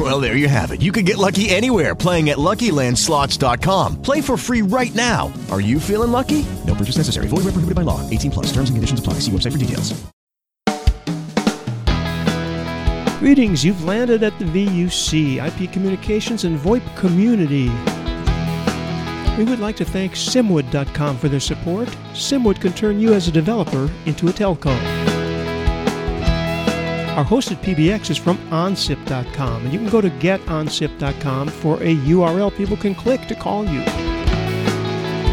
Well, there you have it. You can get lucky anywhere playing at LuckyLandSlots.com. Play for free right now. Are you feeling lucky? No purchase necessary. Void where prohibited by law. 18 plus. Terms and conditions apply. See website for details. Greetings. You've landed at the VUC, IP Communications and VoIP Community. We would like to thank Simwood.com for their support. Simwood can turn you as a developer into a telco. Our hosted PBX is from OnSip.com, and you can go to GetOnSip.com for a URL people can click to call you.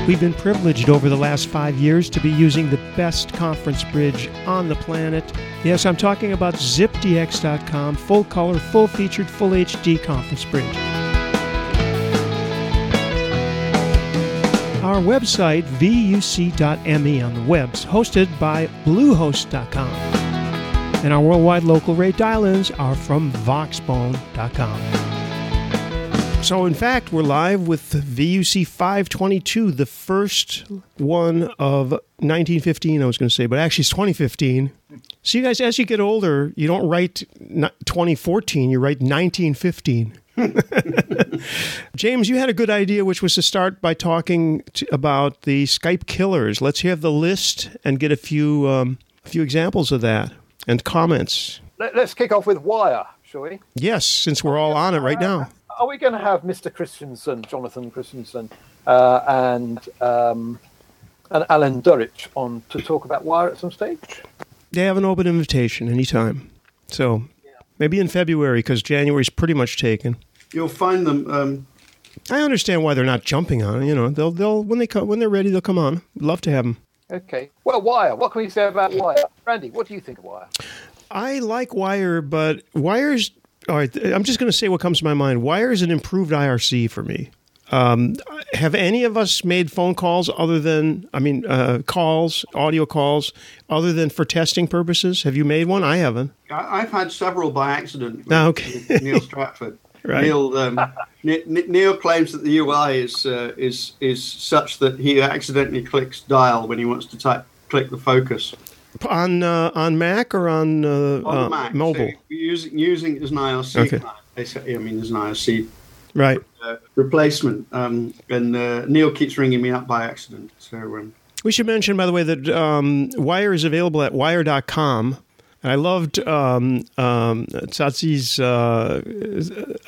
We've been privileged over the last five years to be using the best conference bridge on the planet. Yes, I'm talking about ZipDX.com, full color, full featured, full HD conference bridge. Our website, vuc.me on the webs, hosted by Bluehost.com. And our worldwide local rate dial ins are from Voxbone.com. So, in fact, we're live with VUC 522, the first one of 1915, I was going to say, but actually it's 2015. So, you guys, as you get older, you don't write 2014, you write 1915. James, you had a good idea, which was to start by talking to, about the Skype killers. Let's have the list and get a few um, a few examples of that and comments. Let, us kick off with Wire, shall we? Yes, since we're all on it right now. Are we going to have Mr. Christensen, Jonathan Christensen, uh, and um, and Alan Duric on to talk about Wire at some stage? They have an open invitation anytime. So maybe in February because January's pretty much taken. You'll find them. Um, I understand why they're not jumping on it. You know, they'll they'll when they come when they're ready, they'll come on. Love to have them. Okay. Well, Wire. What can we say about Wire, Randy? What do you think of Wire? I like Wire, but Wire's. All right, I'm just going to say what comes to my mind. Wire is an improved IRC for me. Um, have any of us made phone calls other than, I mean, uh, calls, audio calls, other than for testing purposes? Have you made one? I haven't. I've had several by accident. Oh, okay. Neil Stratford. Right. Neil, um, Neil claims that the UI is uh, is is such that he accidentally clicks dial when he wants to type click the focus on uh, on Mac or on, uh, on Mac, mobile. So using using it as an IRC. Okay. I mean, as an IRC right uh, replacement. Um, and uh, Neil keeps ringing me up by accident. So um, we should mention, by the way, that um, Wire is available at wire.com. I loved um, um, Tsahi's uh,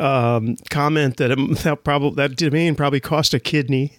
um, comment that it, that probably that domain probably cost a kidney.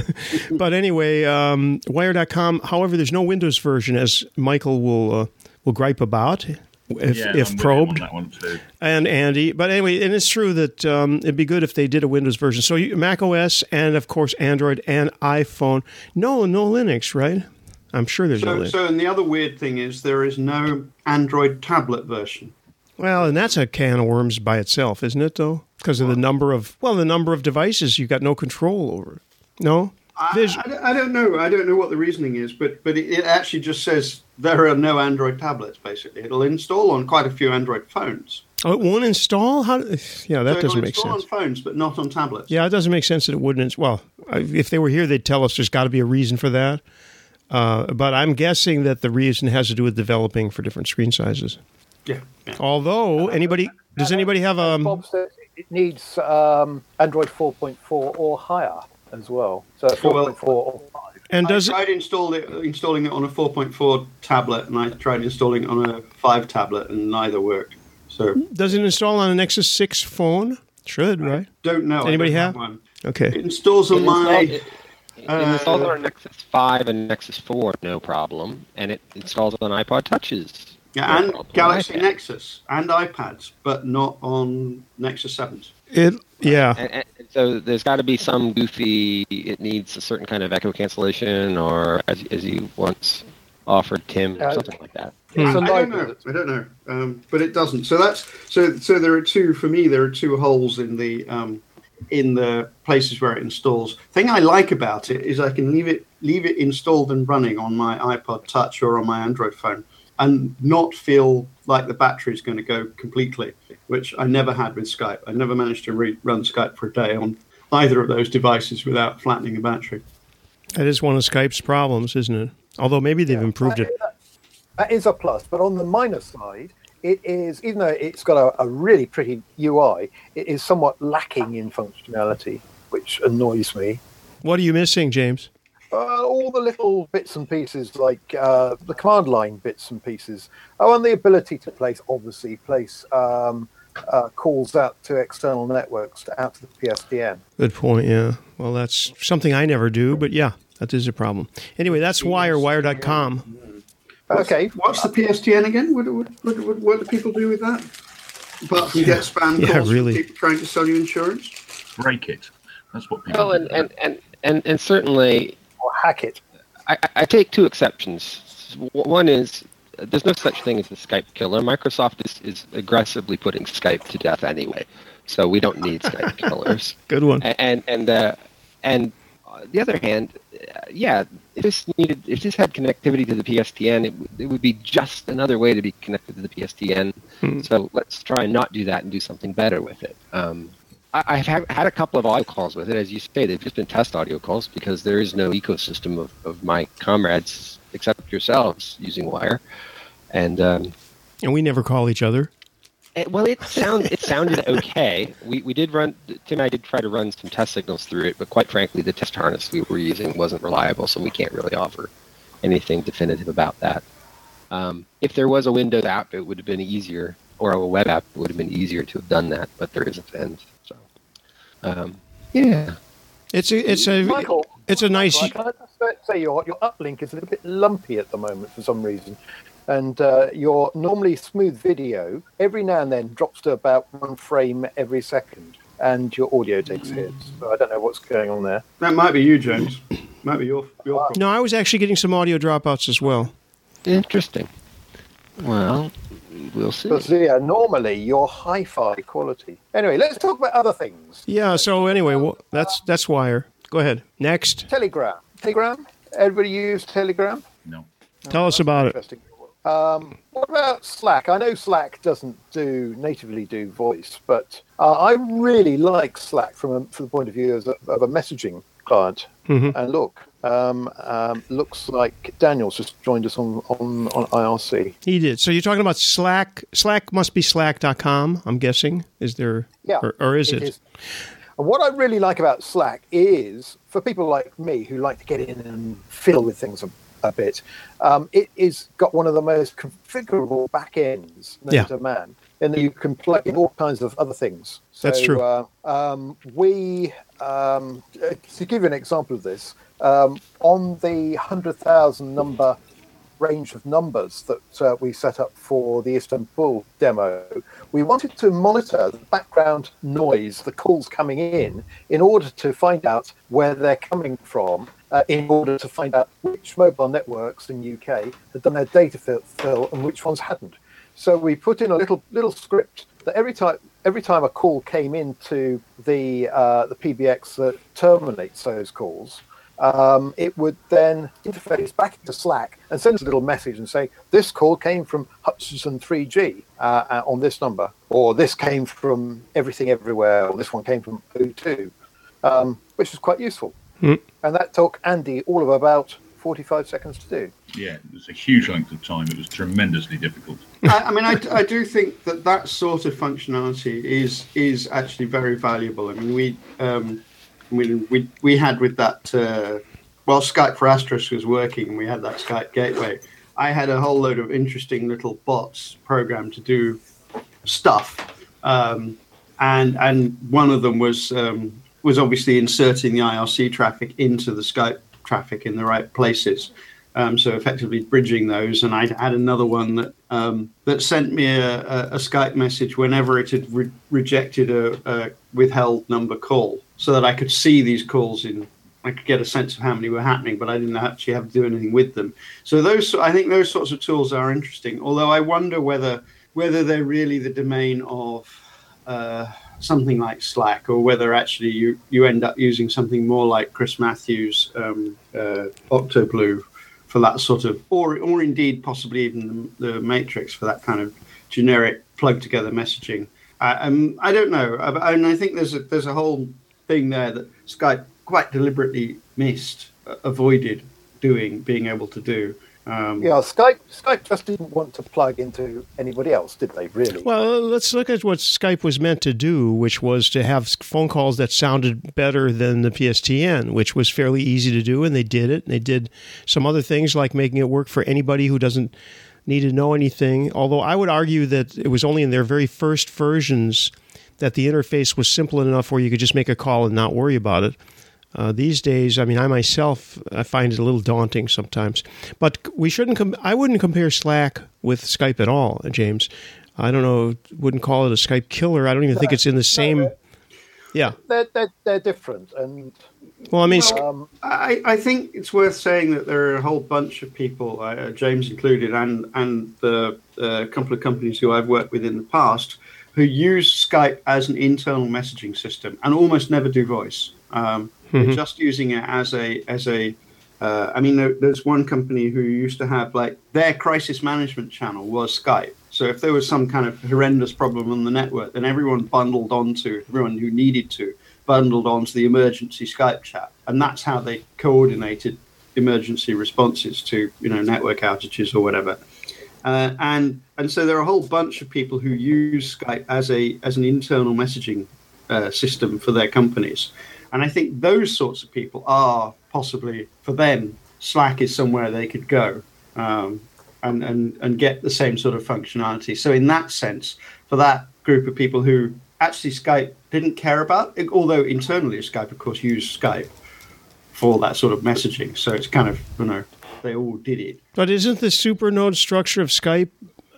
but anyway, um, Wire.com. However, there's no Windows version, as Michael will uh, will gripe about if, yeah, if probed. too. And Andy, but anyway, and it's true that um, it'd be good if they did a Windows version. So you, Mac OS and of course Android and iPhone. No, no Linux, right? I'm sure there's so, no. So, and the other weird thing is there is no Android tablet version. Well, and that's a can of worms by itself, isn't it? Though, because of the number of well, the number of devices you've got no control over. No, I, I, I, don't know. I don't know what the reasoning is, but but it, it, actually just says there are no Android tablets. Basically, it'll install on quite a few Android phones. Oh, it won't install? How? Yeah, that so doesn't make install sense. on phones, but not on tablets. Yeah, it doesn't make sense that it wouldn't. Well, if they were here, they'd tell us there's got to be a reason for that. Uh, but I'm guessing that the reason has to do with developing for different screen sizes. Yeah. yeah. Although anybody does anybody have um? Bob says it needs um, Android 4.4 or higher as well. So 4.4 or 5. And does I tried install it, installing it on a 4.4 tablet, and I tried installing it on a 5 tablet, and neither worked. So does it install on a Nexus 6 phone? Should right? Don't know. Anybody don't have? one? Okay. It installs on It my. installed- it- it installs on Nexus 5 and Nexus 4, no problem. And it installs on iPod Touches. Yeah, no and. Galaxy iPad. Nexus and iPads, but not on Nexus 7s. It yeah. And, and so there's got to be some goofy. It needs a certain kind of echo cancellation, or as, as you once offered, Tim, or Uh, something like that. I, It's a I don't know. I don't know. Um, but it doesn't. So that's so. So there are two for me. There are two holes in the um, in the places where it installs. Thing I like about it is I can leave it leave it installed and running on my iPod Touch or on my Android phone, and not feel like the battery is going to go completely, which I never had with Skype. I never managed to re- run Skype for a day on either of those devices without flattening the battery. That is one of Skype's problems, isn't it? Although maybe they've improved it. That is a plus, but on the minus side, it is even though it's got a, a really pretty UI, it is somewhat lacking in functionality, which annoys me. What are you missing, James? Uh, all the little bits and pieces, like uh, the command line bits and pieces. Oh, and the ability to place, obviously, place um, uh, calls out to external networks, to, out to the PSTN. Good point. Yeah. Well, that's something I never do, but yeah, that is a problem. Anyway, that's Wire, wire.com. Okay. What's the PSTN again? What, what, what, what, what do people do with that? Apart from get spam Yeah, calls really. from people trying to sell you insurance? Break it. That's what people Well, and, and, and, and, and certainly Or hack it. I, I- I take two exceptions. One is uh, there's no such thing as a Skype killer. Microsoft is, is aggressively putting Skype to death anyway, so we don't need Skype killers. Good one. And and uh, and on the other hand, uh, yeah, if this needed, if this had connectivity to the PSTN, it, it would be just another way to be connected to the PSTN. So let's try and not do that and do something better with it. Um, I, I've had, had a couple of audio calls with it, as you say. They've just been test audio calls because there is no ecosystem of, of my comrades except yourselves using Wire. And um, And we never call each other. It, well, it sound it sounded okay. We we did run Tim and I did try to run some test signals through it, but quite frankly, the test harness we were using wasn't reliable, so we can't really offer anything definitive about that. Um, if there was a Windows app, it would have been easier, or a web app, would have been easier to have done that, but there isn't. And so, um, yeah, It's a it's a Michael, it's a nice. Michael, can I just say your your uplink is a little bit lumpy at the moment for some reason, and uh, your normally smooth video every now and then drops to about one frame every second, and your audio takes hits. So I don't know what's going on there. That might be you, James. might be your, your problem. No, I was actually getting some audio dropouts as well. interesting. Well, we'll see. Because yeah, normally you're hi-fi quality. Anyway, let's talk about other things. Yeah. So anyway, well, that's that's Wire. Go ahead. Next, Telegram. Telegram. Everybody use Telegram? No. tell us about it. Um, what about Slack? I know Slack doesn't do natively do voice, but uh, I really like Slack from a, from the point of view as a, of a messaging client. And look, um, um, looks like Daniel's just joined us on on, on IRC. He did. So you're talking about Slack. Slack must be slack.com, I'm guessing. Is there Yeah, or, or is it? And what I really like about Slack is for people like me who like to get in and fiddle with things a, bit, um, it is got one of the most configurable back ends known Yeah. to man, and you can plug in all kinds of other things. So, That's true. Uh, um, we, um, uh, to give you an example of this, um, on the 100,000 number range of numbers that uh, we set up for the Istanbul demo, we wanted to monitor the background noise, the calls coming in, in order to find out where they're coming from, uh, in order to find out which mobile networks in UK had done their data fill, and which ones hadn't. So we put in a little little script that every time every time a call came into the uh, the PBX that terminates those calls, um, it would then interface back into Slack and send us a little message and say, this call came from Hutchison 3G uh, uh, on this number, or this came from Everything Everywhere, or this one came from O2, um, which was quite useful. And that took Andy all of about 45 seconds to do. Yeah, it was a huge length of time. It was tremendously difficult. I, I mean, I, I do think that that sort of functionality is is actually very valuable. I mean, we um, We we had with that uh, while Skype for Asterisk was working, we had that Skype gateway. I had a whole load of interesting little bots programmed to do stuff, um, and and one of them was um, was obviously inserting the IRC traffic into the Skype traffic in the right places. Um, so effectively bridging those, and I had another one that um, that sent me a, a, a Skype message whenever it had re- rejected a, a withheld number call, so that I could see these calls in. I could get a sense of how many were happening, but I didn't actually have to do anything with them. So those, I think, those sorts of tools are interesting. Although I wonder whether whether they're really the domain of uh, something like Slack, or whether actually you you end up using something more like Chris Matthieu's um, uh, Octoblu for that sort of, or or indeed possibly even the, the Matrix for that kind of generic plug together messaging. Uh, um, I don't know, uh, and I think there's a, there's a whole thing there that Skype quite deliberately missed, uh, avoided doing, being able to do. Um, Yeah, Skype Skype just didn't want to plug into anybody else, did they? Really? Well, let's look at what Skype was meant to do, which was to have phone calls that sounded better than the PSTN, which was fairly easy to do, and they did it. And they did some other things like making it work for anybody who doesn't need to know anything. Although I would argue that it was only in their very first versions that the interface was simple enough where you could just make a call and not worry about it. Uh, these days, I mean, I myself I find it a little daunting sometimes. But we shouldn't. Com- I wouldn't compare Slack with Skype at all, James. I don't know. Wouldn't call it a Skype killer. I don't even think it's in the same. Yeah. they're, they're they're different, and Well, I mean, um, I, I think it's worth saying that there are a whole bunch of people, uh, James included, and and the uh, couple of companies who I've worked with in the past, who use Skype as an internal messaging system and almost never do voice. Um, Mhm. just using it as a as a. Uh, I mean, there, there's one company who used to have like their crisis management channel was Skype. So if there was some kind of horrendous problem on the network, then everyone bundled onto everyone who needed to bundled onto the emergency Skype chat, and that's how they coordinated emergency responses to you know network outages or whatever. Uh, and and so there are a whole bunch of people who use Skype as a as an internal messaging uh, system for their companies, and I think those sorts of people are possibly for them Slack is somewhere they could go um, and and and get the same sort of functionality. So in that sense, for that group of people who actually Skype didn't care about, although internally Skype of course used Skype for that sort of messaging, so it's kind of you know they all did it. But isn't the supernode structure of Skype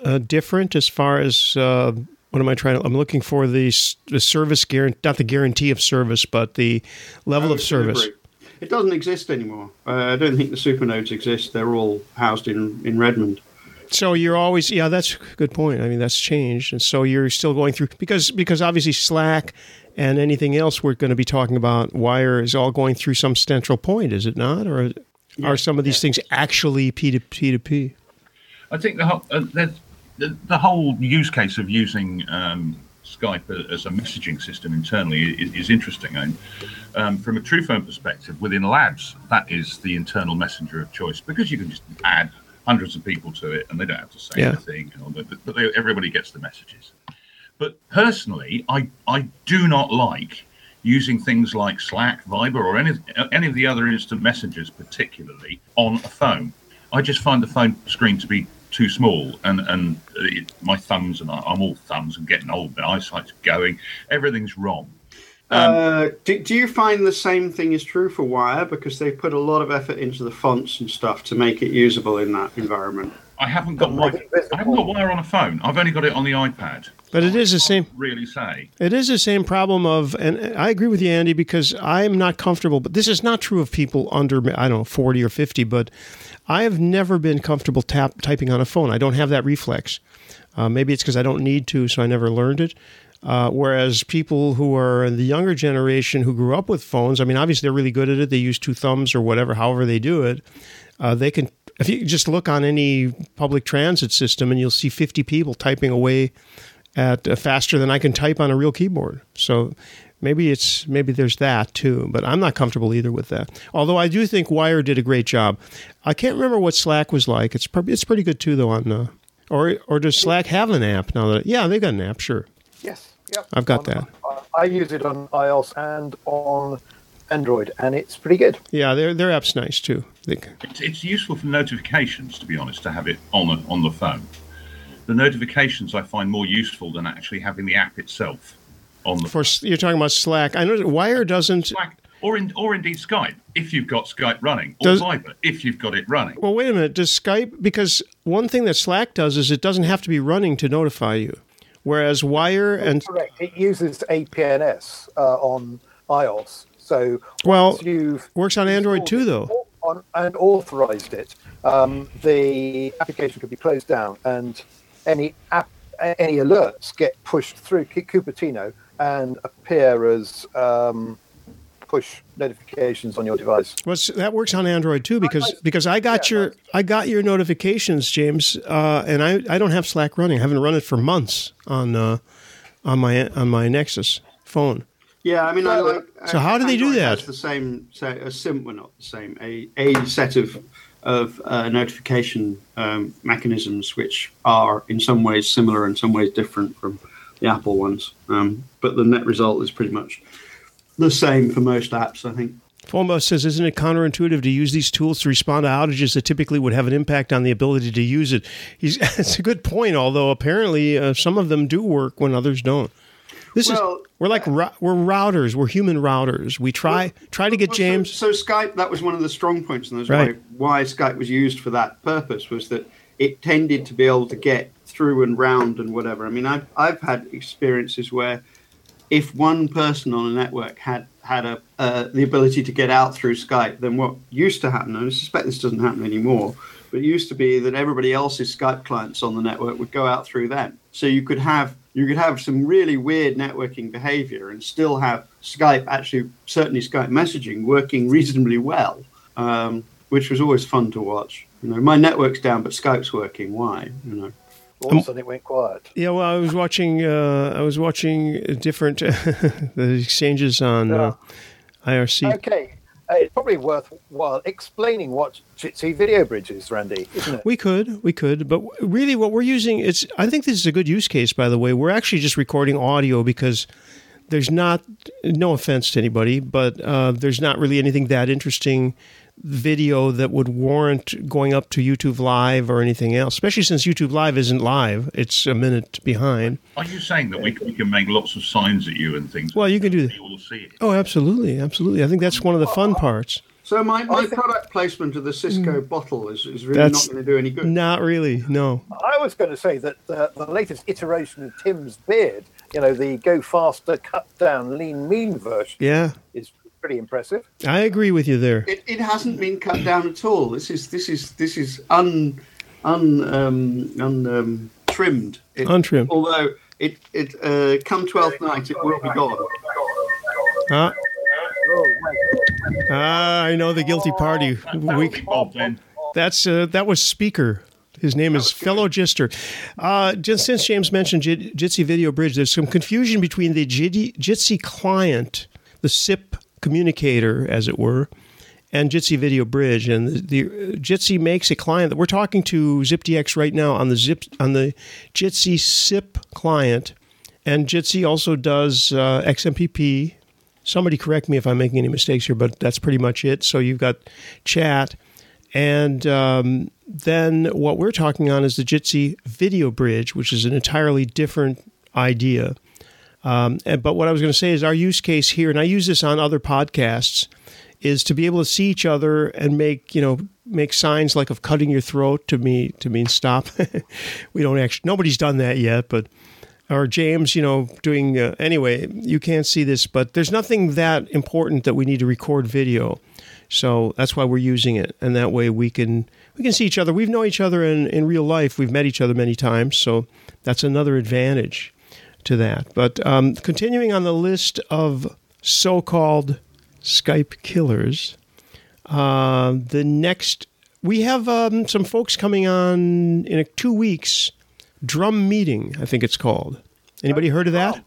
uh, different as far as uh, what am I trying to? I'm looking for the, the service guarantee, not the guarantee of service, but the level of service. Delivery. It doesn't exist anymore. Uh, I don't think the supernodes exist. They're all housed in, in Redmond. So you're always yeah, that's a good point. I mean, that's changed, and so you're still going through because because obviously Slack and anything else we're going to be talking about Wire is all going through some central point, is it not? Or are some of these things actually P to P to P? I think the whole uh, the, the whole use case of using um, Skype as a messaging system internally is, is interesting. And um, from a Truphone perspective, within labs, that is the internal messenger of choice because you can just add hundreds of people to it and they don't have to say Yeah. anything, and all that, but they, everybody gets the messages. But personally, I, I do not like using things like Slack, Viber, or any, any of the other instant messengers, particularly on a phone. I just find the phone screen to be too small, and and it, my thumbs and I, I'm all thumbs and getting old. My eyesight's going. Everything's wrong. Um, uh, do, do you find the same thing is true for Wire? Because they've put a lot of effort into the fonts and stuff to make it usable in that environment. I haven't got my, I haven't got Wire on a phone. I've only got it on the iPad. But it is the same. Really say. It is the same problem of, and I agree with you, Andy, because I'm not comfortable. But this is not true of people under, I don't know, 40 or 50. But I have never been comfortable tap, typing on a phone. I don't have that reflex. Uh, maybe it's because I don't need to, so I never learned it. Uh, whereas people who are the younger generation who grew up with phones, I mean, obviously they're really good at it. They use two thumbs or whatever, however they do it. Uh, they can, if you just look on any public transit system, and you'll see 50 people typing away at uh, faster than I can type on a real keyboard. So maybe it's maybe there's that too, but I'm not comfortable either with that. Although I do think Wire did a great job. I can't remember what Slack was like. It's probably it's pretty good too though on uh, or or does Slack have an app now that yeah, they got an app, sure. Yes, yep. I've got that. I, I use it on iOS and on Android, and it's pretty good. Yeah, their their app's nice too. They, It's, it's useful for notifications, to be honest, to have it on the, on the phone. The notifications I find more useful than actually having the app itself on the for you're talking about Slack. I know that Wire doesn't or in, or indeed Skype if you've got Skype running, or Does- Viber if you've got it running. Well, wait a minute. Does Skype because one thing that Slack does is it doesn't have to be running to notify you, whereas Wire and Correct. It uses APNS uh, on iOS. So Well, you've works on Android too, though. on, and authorized it, um, the application could be closed down, and any app, any alerts get pushed through Cupertino and appear as um, push notifications on your device. Well, that works on Android too because because I got your I got your notifications, James, uh, and I, I don't have Slack running. I haven't run it for months on uh, on my on my Nexus phone. Yeah, I mean, I like. So how do they do that? Has the same, say, a sim, well, not the same, a a set of of uh, notification um, mechanisms which are in some ways similar, in some ways different from the Apple ones. Um, but the net result is pretty much the same for most apps, I think. Phonebus says, "Isn't it counterintuitive to use these tools to respond to outages that typically would have an impact on the ability to use it?" He's, it's a good point, although apparently uh, some of them do work when others don't. This Well- is we're like rou- we're routers. We're human routers. We try try to get Well, so- James. So, Skype, that was one of the strong points, and that's Right. why, why Skype was used for that purpose was that it tended to be able to get through and round and whatever. I mean, I've I've had experiences where if one person on a network had had a uh, the ability to get out through Skype, then what used to happen, and I suspect this doesn't happen anymore, but it used to be that everybody else's Skype clients on the network would go out through them. So you could have you could have some really weird networking behavior and still have Skype actually certainly Skype messaging working reasonably well, um, which was always fun to watch. You know, my network's down, but Skype's working. Why? You know. All of a sudden, it went quiet. Yeah, well, I was watching. Uh, I was watching different the exchanges on uh, IRC. Okay, uh, it's probably worthwhile explaining what Jitsi Video Bridge is, Randy, isn't it? We could, we could, but really, what we're using it's. I think this is a good use case. By the way, we're actually just recording audio because there's not. No offense to anybody, but uh, there's not really anything that interesting video that would warrant going up to YouTube Live or anything else. Especially since YouTube Live isn't live; it's a minute behind. Are you saying that we, can- we can make lots of signs at you and things? Well, you can do that. You will see it. Oh, absolutely, absolutely. I think that's one of the fun parts. So my, my product placement of the Cisco bottle is, is really Mm. Not going to do any good. Not really. No. I was going to say that uh, the latest iteration of Tim's beard, you know, the go faster, cut down, lean, mean version, Yeah, is pretty impressive. I agree with you there. It, it hasn't been cut down at all. This is this is this is un un um, un um, trimmed. It, Untrimmed. Although it it uh, come twelfth night, it will be gone. Ah. Ah, I know the guilty party. We, Bob, then. that's uh, that was Speaker. His name is Fellow Jister. Uh, just since James mentioned Jit- Jitsi Video Bridge, there's some confusion between the Jitsi Jitsi client, the SIP communicator, as it were, and Jitsi Video Bridge. And the, the Jitsi makes a client that we're talking to ZipDX right now on the Zip on the Jitsi SIP client, and Jitsi also does uh, XMPP. Somebody correct me if I'm making any mistakes here, but that's pretty much it. So you've got chat, and um, then what we're talking on is the Jitsi Video Bridge, which is an entirely different idea. Um, and, but what I was going to say is our use case here, and I use this on other podcasts, is to be able to see each other and make you know make signs like of cutting your throat to me to mean stop. we don't actually nobody's done that yet, but or James, you know, doing uh, anyway. You can't see this, but there's nothing that important that we need to record video. So that's why we're using it, and that way we can we can see each other. We've known each other in in real life. We've met each other many times, so that's another advantage to that. But um, continuing on the list of so-called Skype killers, uh, the next we have um, some folks coming on in a, two weeks. Drum meeting, I think it's called. Anybody heard of that?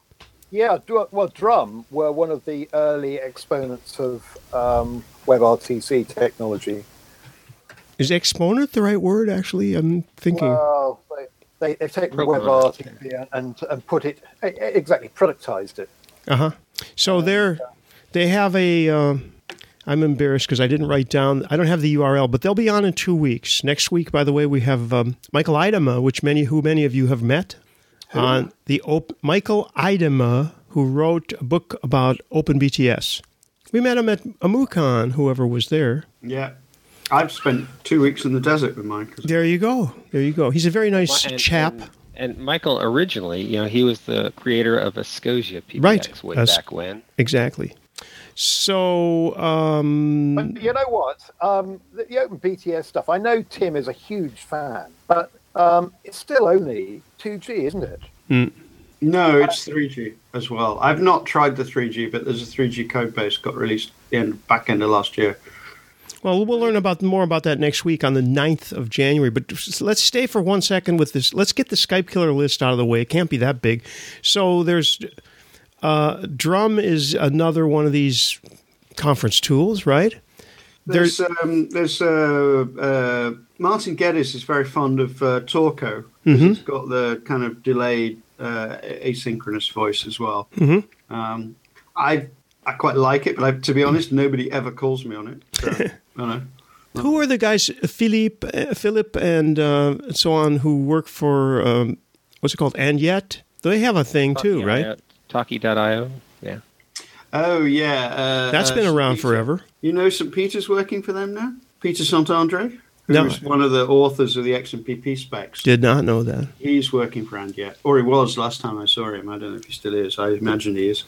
Yeah, Dr- well, Drum were one of the early exponents of um, WebRTC technology. Is exponent the right word? Actually, I'm thinking. Well, they, they, they've taken Programmer. WebRTC and, and put it, exactly, productized it. Uh huh. So they're they have a. Uh, I'm embarrassed because I didn't write down. I don't have the URL, but they'll be on in two weeks. Next week, by the way, we have um, Michael Iedema, which many who many of you have met on the op- Michael Iedema, who wrote a book about OpenBTS. We met him at AmuCon, whoever was there. Yeah, I've spent two weeks in the desert with mine. 'cause- There you go. There you go. He's a very nice And- chap. And, and Michael originally, you know, he was the creator of Askozia PBX Right. way As- back when. Exactly. So, um, But you know what? Um, the, the Open BTS stuff, I know Tim is a huge fan, but um, it's still only 2G, isn't it? No, it's 3G as well. I've not tried the 3G, but there's a 3G code base got released the end, back end of last year. Well, we'll learn about more about that next week on the 9th of January. But let's stay for one second with this. Let's get the Skype killer list out of the way. It can't be that big. So there's uh, Drum is another one of these conference tools, right? There's um, there's uh, uh, Martin Geddes is very fond of uh, Talko. Mhm. It's got the kind of delayed uh, asynchronous voice as well. Mhm. Um, I I quite like it, but I, to be honest, nobody ever calls me on it. So, I don't know. Who are the guys, Philippe, uh, Philip, and uh, so on, who work for um, what's it called, and yet they have a thing too, right? Talky.io. Yeah. Oh yeah, uh, That's uh, been around Peter. forever. You know, St. Peter's working for them now. Peter Saint Andre, No. who's one of the authors of the XMPP specs. Did not know that. He's working for Andyet, or he was last time I saw him. I don't know if he still is. I imagine he is.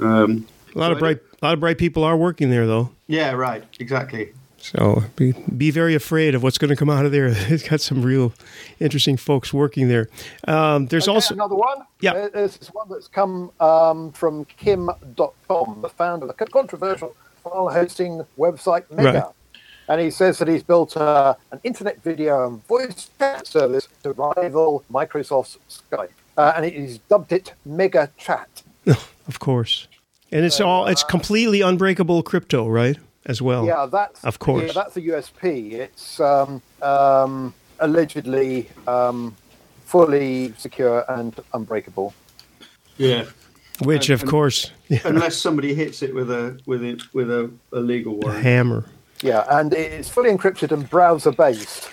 Um, A lot of bright, a lot of bright people are working there, though. Yeah, right. Exactly. So be be very afraid of what's going to come out of there. It's got some real interesting folks working there. Um, there's Okay, also another one. Yeah. Uh, There's one that's come um, from Kim Dotcom, the founder of the controversial file hosting website Mega. Right. And he says that he's built uh, an internet video and voice chat service to rival Microsoft's Skype. Uh, and he's dubbed it Mega Chat. of course, and it's all it's completely unbreakable crypto, right? As well. Yeah, that's of course. Yeah, that's a USP. It's um, um, allegedly um, fully secure and unbreakable. Yeah. Which, And- of course, yeah, Unless somebody hits it with a with it with a, a legal a hammer. Yeah, and it's fully encrypted and browser based,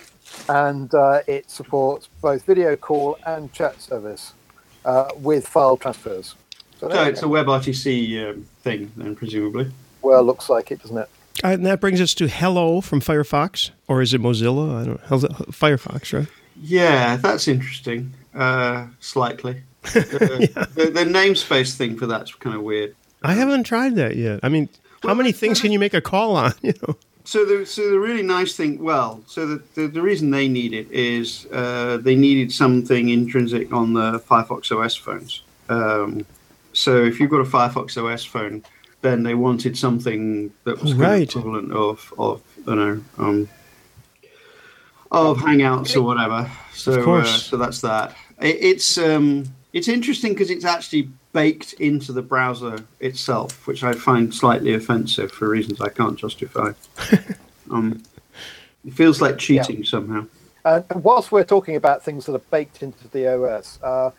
and uh, it supports both video call and chat service uh, with file transfers. So, So there you it's a go. WebRTC um, thing, then presumably. well, looks like it, doesn't it? Uh, and that brings us to Hello from Firefox, or is it Mozilla? I don't know. Firefox, right? Yeah, that's interesting. Uh, slightly. Uh, the, the namespace thing for that's kind of weird. I haven't tried that yet. I mean, how many things can you make a call on? You know. So the so the really nice thing, well, so the the, the reason they need it is uh, they needed something intrinsic on the Firefox OS phones. Um, so if you've got a Firefox OS phone, then they wanted something that was kind of Right. equivalent of of I don't know um, of Hangouts or whatever. So Of course. Uh, so that's that. It, it's um, it's interesting because it's actually baked into the browser itself, which I find slightly offensive for reasons I can't justify. um, it feels like cheating somehow. And, and whilst we're talking about things that are baked into the OS, uh,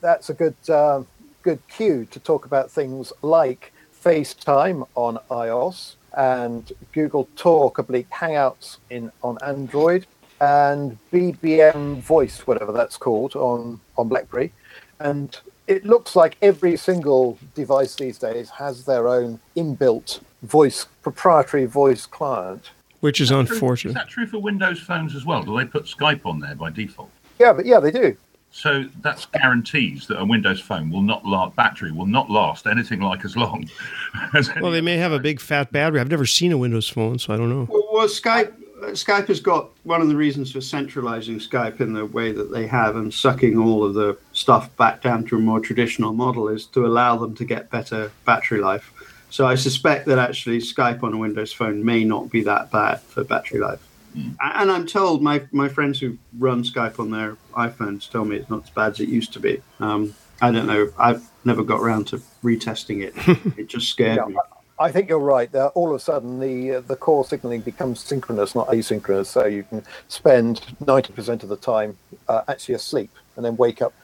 that's a good uh, good cue to talk about things like FaceTime on iOS and Google Talk oblique Hangouts in on Android and BBM Voice, whatever that's called, on on BlackBerry. And it looks like every single device these days has their own inbuilt voice proprietary voice client. Which is True- unfortunate. Is that true for Windows phones as well? Do they put Skype on there by default? Yeah, but yeah, they do. So that's guarantees that a Windows phone will not last, battery will not last anything like as long. as any Well, they may have a big fat battery. I've never seen a Windows phone, so I don't know. Well, well, Skype uh, Skype has got one of the reasons for centralizing Skype in the way that they have and sucking all of the stuff back down to a more traditional model is to allow them to get better battery life. So I suspect that actually Skype on a Windows phone may not be that bad for battery life. A- And I'm told my my friends who run Skype on their iPhones tell me it's not as bad as it used to be. Um, I don't know. I've never got around to retesting it. It just scared Yeah, me. I think you're right. That all of a sudden, the uh, the core signaling becomes synchronous, not asynchronous. So you can spend ninety percent of the time uh, actually asleep, and then wake up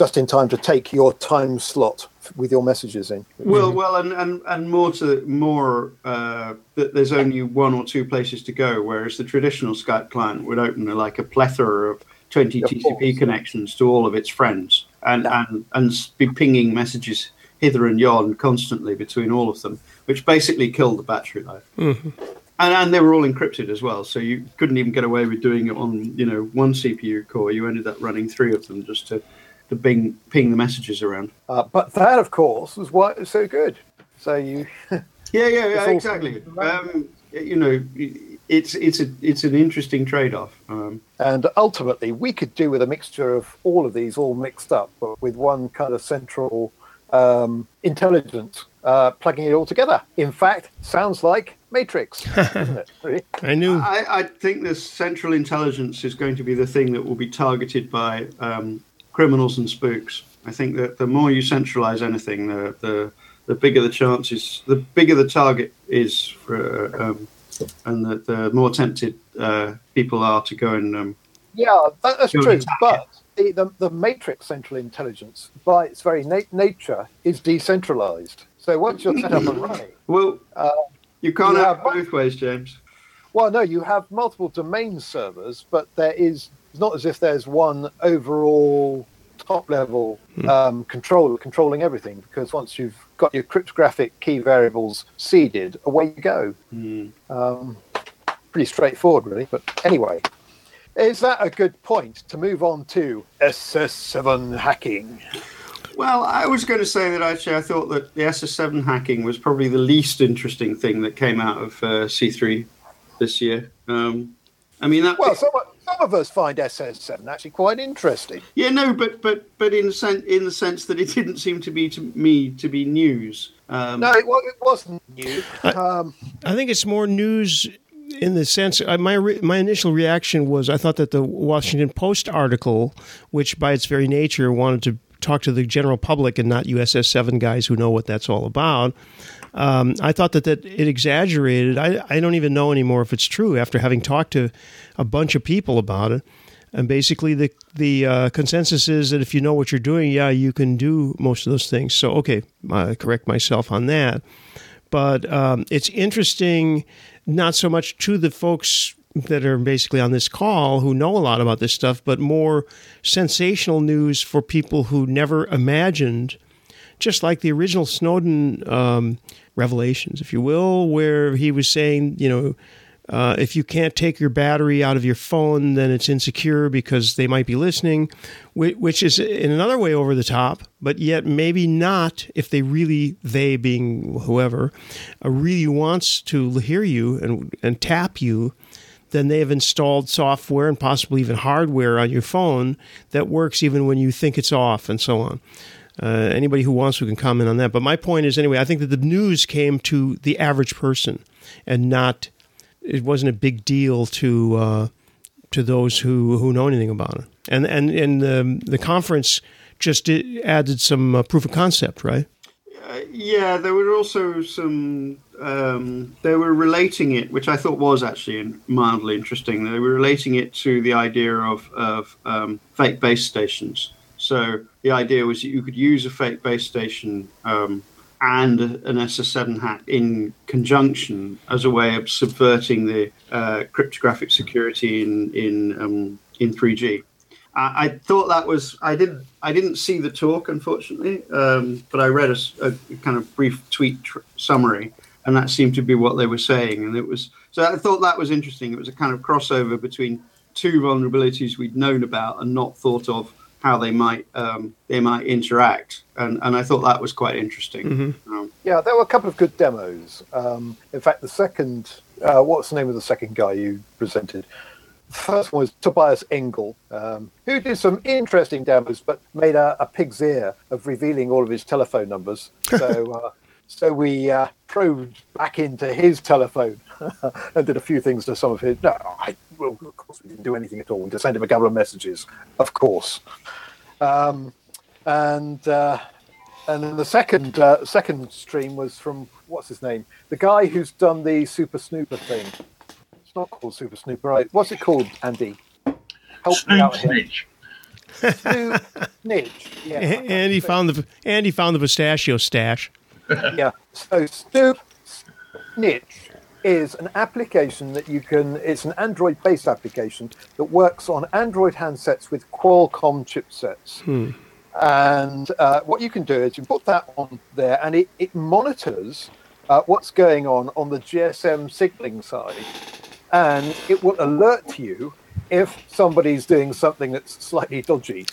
just in time to take your time slot with your messages in. Well, well, and, and, and more to more uh, that there's only one or two places to go, whereas the traditional Skype client would open like a plethora of 20 Of TCP course. connections to all of its friends, and and and be pinging messages hither and yon constantly between all of them, which basically killed the battery life. And, and they were all encrypted as well, so you couldn't even get away with doing it on you know one CPU core. You ended up running three of them just to to ping ping the messages around. Uh, but that, of course, was why it was so good. So you, Yeah, yeah, yeah exactly. Um, you know, it's it's a it's an interesting trade-off. Um, And ultimately, we could do with a mixture of all of these all mixed up, but with one kind of central um, intelligence uh, plugging it all together. In fact, sounds like Matrix, doesn't it? Really? I knew. I, I think the central intelligence is going to be the thing that will be targeted by um, criminals and spooks. I think that the more you centralize anything, the the, the bigger the chances, the bigger the target is for, um, and the, the more tempted uh, people are to go and um, Yeah, that, that's true. But the, the, the matrix central intelligence, by its very na- nature, is decentralized. So once you're set up and running, well, uh, you can't You have have- both ways, James. well, no, you have multiple domain servers, but there is it's not as if there's one overall top level um, controller controlling everything. Because once you've got your cryptographic key variables seeded, away you go. Um, pretty straightforward, really. But anyway, is that a good point to move on to SS7 hacking? Well, I was going to say that actually I thought that the SS7 hacking was probably the least interesting thing that came out of uh, C3 this year. Um, I mean, that, Well, some, some of us find SS7 actually quite interesting. yeah, no, but but but in the sense in the sense that it didn't seem to be to me to be news. Um, No, it, wa- it wasn't new. Um, I think it's more news in the sense. Uh, my re- my initial reaction was I thought that the Washington Post article, which by its very nature wanted to talk to the general public and not USS Seven guys who know what that's all about. Um, I thought that, that it exaggerated. I, I don't even know anymore if it's true after having talked to a bunch of people about it. And basically, the the uh, consensus is that if you know what you're doing, yeah, you can do most of those things. So, okay, I correct myself on that. But um, it's interesting, not so much to the folks that are basically on this call who know a lot about this stuff, but more sensational news for people who never imagined just like the original Snowden um, revelations, if you will, where he was saying, you know, uh, if you can't take your battery out of your phone, then it's insecure because they might be listening, which is in another way over the top, but yet maybe not if they really, they being whoever, uh, really wants to hear you and, and tap you then they have installed software and possibly even hardware on your phone that works even when you think it's off and so on. Uh, anybody who wants to can comment on that. But my point is, anyway, I think that the news came to the average person and not, it wasn't a big deal to uh, to those who, who know anything about it. And and and the the conference just did, added some uh, proof of concept, right? Uh, yeah, there were also some. Um, they were relating it, which I thought was actually mildly interesting. They were relating it to the idea of of um, fake base stations. So the idea was that you could use a fake base station um, and an SS7 hack in conjunction as a way of subverting the uh, cryptographic security in in um, in 3G. I, thought that was I didn't I didn't see the talk unfortunately, um, but I read a kind of brief tweet tr- summary, and that seemed to be what they were saying, and it was so I thought that was interesting. It was a kind of crossover between two vulnerabilities we'd known about and not thought of how they might um, they might interact, and and I thought that was quite interesting. Um, yeah, there were a couple of good demos. Um, in fact, the second, uh, what's the name of the second guy you presented? The first one was Tobias Engel, um, who did some interesting demos, but made a, a pig's ear of revealing all of his telephone numbers. So, uh, so we uh, probed back into his telephone and did a few things to some of his. No, I, well, of course we didn't do anything at all. We just sent him a couple of messages, of course. Um, and uh, and then the second uh, second stream was from what's his name, the guy who's done the Super Snooper thing. It's not called Super Snooper, right? What's it called, Andy? Help me Snoop out here. Snitch. Snoop Snitch. Yeah. And he found the and he found the pistachio stash. Yeah. So Snoop Snitch is an application that you can. It's an Android-based application that works on Android handsets with Qualcomm chipsets. And uh, what you can do is you put that on there, and it, it monitors uh, what's going on on the GSM signaling side, and it will alert you if somebody's doing something that's slightly dodgy,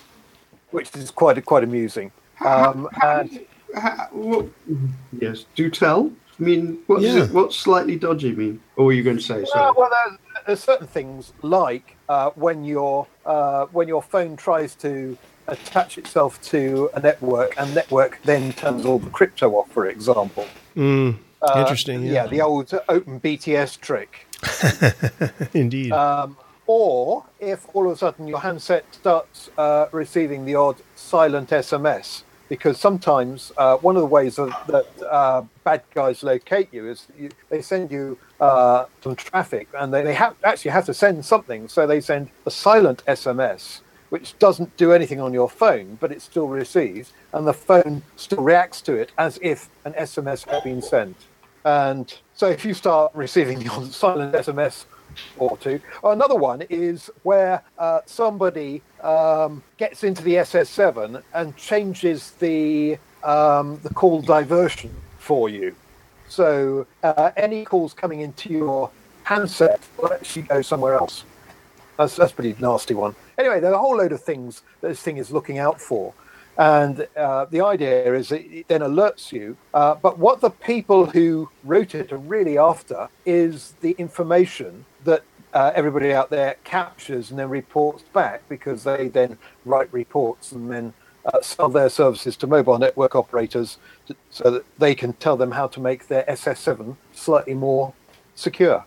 which is quite quite amusing. Um, and ha- well, yes, do tell. I mean, what's Yeah. it, what's slightly dodgy mean? Or were you going to say? Sorry. Well, well there's, there's certain things like uh, when your uh, when your phone tries to attach itself to a network, and network then turns all the crypto off, for example. Mm, Uh, interesting. Yeah. the old open BTS trick. Indeed. Um, or if all of a sudden your handset starts uh, receiving the odd silent SMS, because sometimes uh, one of the ways of, that uh, bad guys locate you is you, they send you uh, some traffic and they, they actually have to send something. So they send a silent SMS, which doesn't do anything on your phone, but it still receives, and the phone still reacts to it as if an SMS had been sent. And so if you start receiving the silent SMS or two. Another one is where uh, somebody um, gets into the SS7 and changes the um, the call diversion for you. So uh, any calls coming into your handset will actually go somewhere else. That's that's a pretty nasty one. Anyway, there are a whole load of things that this thing is looking out for. And uh, the idea is it then alerts you. Uh, but what the people who wrote it are really after is the information that uh, everybody out there captures and then reports back because they then write reports and then uh, sell their services to mobile network operators to, so that they can tell them how to make their SS7 slightly more secure.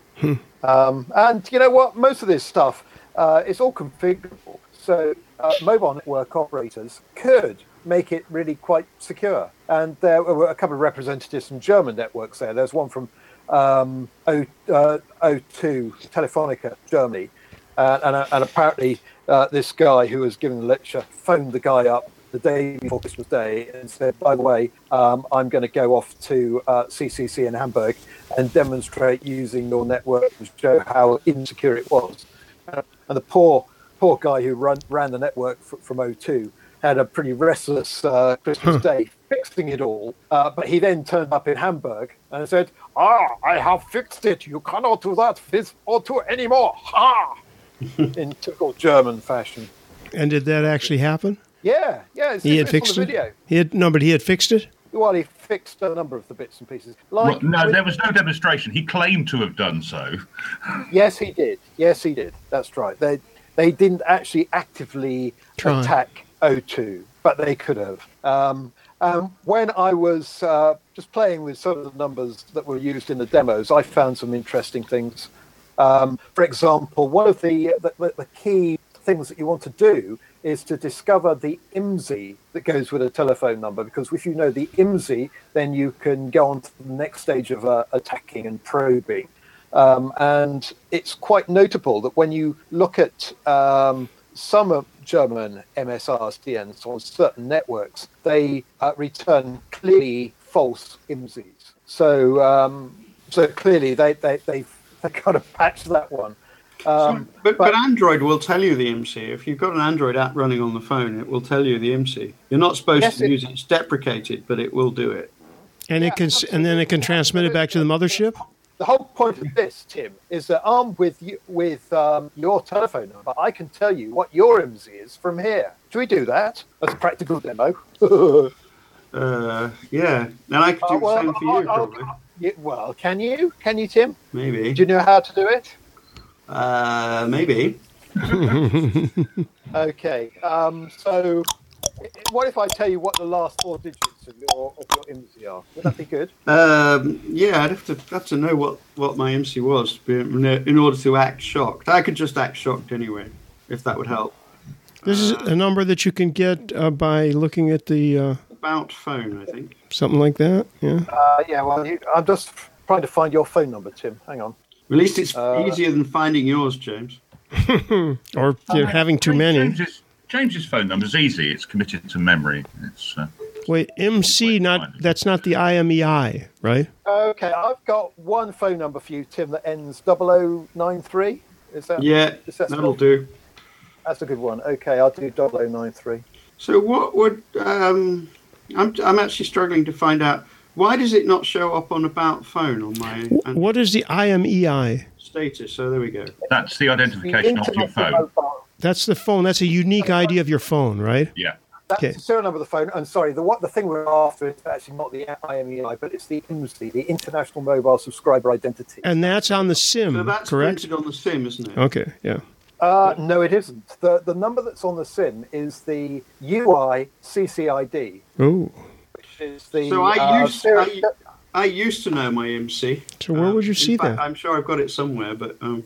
Um, and you know what? Most of this stuff uh, is all configurable. So uh, mobile network operators could make it really quite secure. And there were a couple of representatives from German networks there. There's one from um, o, uh, O2 Telefonica, Germany. Uh, and, uh, and apparently, uh, this guy who was giving the lecture phoned the guy up the day before Christmas Day and said, "By the way, um, I'm going to go off to uh, CCC in Hamburg and demonstrate using your network to show how insecure it was." Uh, and the poor, poor guy who run, ran the network f- from O2 had a pretty restless uh, Christmas Day fixing it all. Uh, but he then turned up in Hamburg and said, "Ah, I have fixed it. You cannot do that with O2 anymore." Ha! in typical German fashion. and did that actually happen? Yeah, yeah. It's, He had fixed it. the video. He had no, but he had fixed it. Well, he fixed a number of the bits and pieces. Well, Like, no, there was no demonstration. He claimed to have done so. yes, he did. Yes, he did. That's right. They they didn't actually actively Try. attack O2, but they could have. Um, um, when I was uh, just playing with some of the numbers that were used in the demos, I found some interesting things. Um, for example, one of the, the the key things that you want to do is to discover the IMSI that goes with a telephone number, because if you know the IMSI, then you can go on to the next stage of uh, attacking and probing. Um, and it's quite notable that when you look at um, some of German MSISDNs on certain networks, they uh, return clearly false IMSIs. So, um, so clearly they, they, they've, they kind of patched that one. Um, But, but Android will tell you the IMSI. If you've got an Android app running on the phone, it will tell you the IMSI. You're not supposed Yes, to it- use it. It's deprecated, but it will do it. And it can, s and then it can transmit it back to the mothership. The whole point of this, Tim, is that armed with you, with um, your telephone number, I can tell you what your IMSI is from here. Should we do that as a practical demo? Uh, yeah. And I could do Uh, well, the same for you, I'll- I'll- Yeah, well, can you? Can you, Tim? Maybe. Do you know how to do it? Uh, maybe. Okay. Um, so, what if I tell you what the last four digits of your of your IMSI are? Would that be good? Um, yeah, I'd have to have to know what, what my IMSI was to be- in order to act shocked. I could just act shocked anyway, if that would help. This is a number that you can get uh, by looking at the uh, About phone, I think. something like that. Yeah. Uh, yeah. Well, you, I'm just trying to find your phone number, Tim. Hang on. At least it's Uh, easier than finding yours, James. or you're having too many. James's, James's phone number is easy. It's committed to memory. It's uh, Wait, IMSI, not that's not the IMEI, right? Okay, I've got one phone number for you, Tim, that ends 0093. Is that? Yeah, is that that'll do. That's a good one. Okay, I'll do 0093. So what would um, I'm I'm actually struggling to find out why does it not show up on about phone on my What is the IMEI? status? So there we go. that's the identification of your phone. That's the phone. That's a unique ID of your phone, right? Yeah. That's Okay. the serial number of the phone. And sorry, the what the thing we're after is actually not the IMEI, but it's the IMSI, the International Mobile Subscriber Identity. And that's on the SIM, So that's correct? on the SIM, isn't it? Okay, yeah. Uh, no, it isn't. The the number that's on the SIM is the UI CCID, Oh, which is the. So I uh, used serial- I, I used to know my IMSI. so where would you see fact, that? I'm sure I've got it somewhere, but um,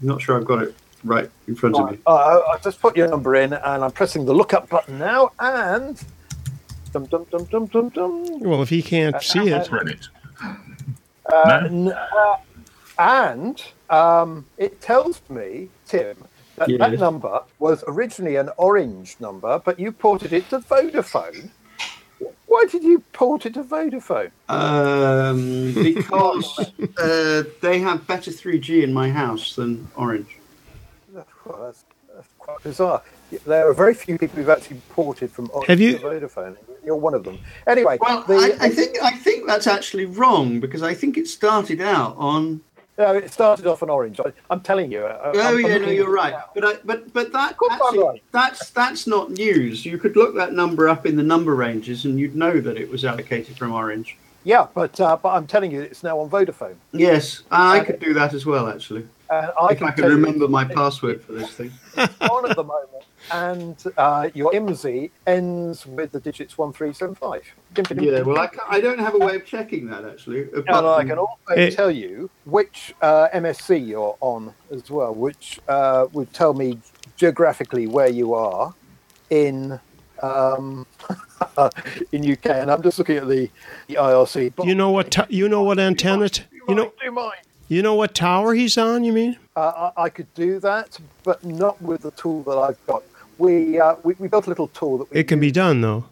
I'm not sure I've got it right in front of me. Uh, I just put your number in, and I'm pressing the lookup button now, and. Dum, dum, dum, dum, dum, dum. Well, if he can't see it, Credit. Uh, n- uh, and um, it tells me, Tim, that that number was originally an orange number, but you ported it to Vodafone. Why did you port it to Vodafone? Um, because uh, they have better 3G in my house than Orange. Well, that's, that's quite bizarre. There are very few people who've actually ported from Orange Have you- to Vodafone. You're one of them. Anyway, Well, the, I, I think I think that's actually wrong because I think it started out on. no, it started off on Orange. I, I'm telling you. I, Oh I'm- I'm yeah, no, you're right. now. But I, but but that actually, right. that's that's not news. You could look that number up in the number ranges and you'd know that it was allocated from Orange. Yeah, but uh, but I'm telling you, it's now on Vodafone. Yes, I could do that as well. Actually, And I if can I could tell you remember my password for this thing. on at the moment, and uh, your IMSI ends with the digits one three seven five. Yeah, well, I, ca- I don't have a way of checking that actually. And I can also Eh. tell you which uh, MSC you're on as well, which uh, would tell me geographically where you are in um, in UK. And I'm just looking at the, the IRC. you know what? To- you know what antenna? T- you know, do mine. You know what tower he's on? You mean? Uh, I, I could do that, but not with the tool that I've got. We, uh, we we built a little tool that we It can be done though.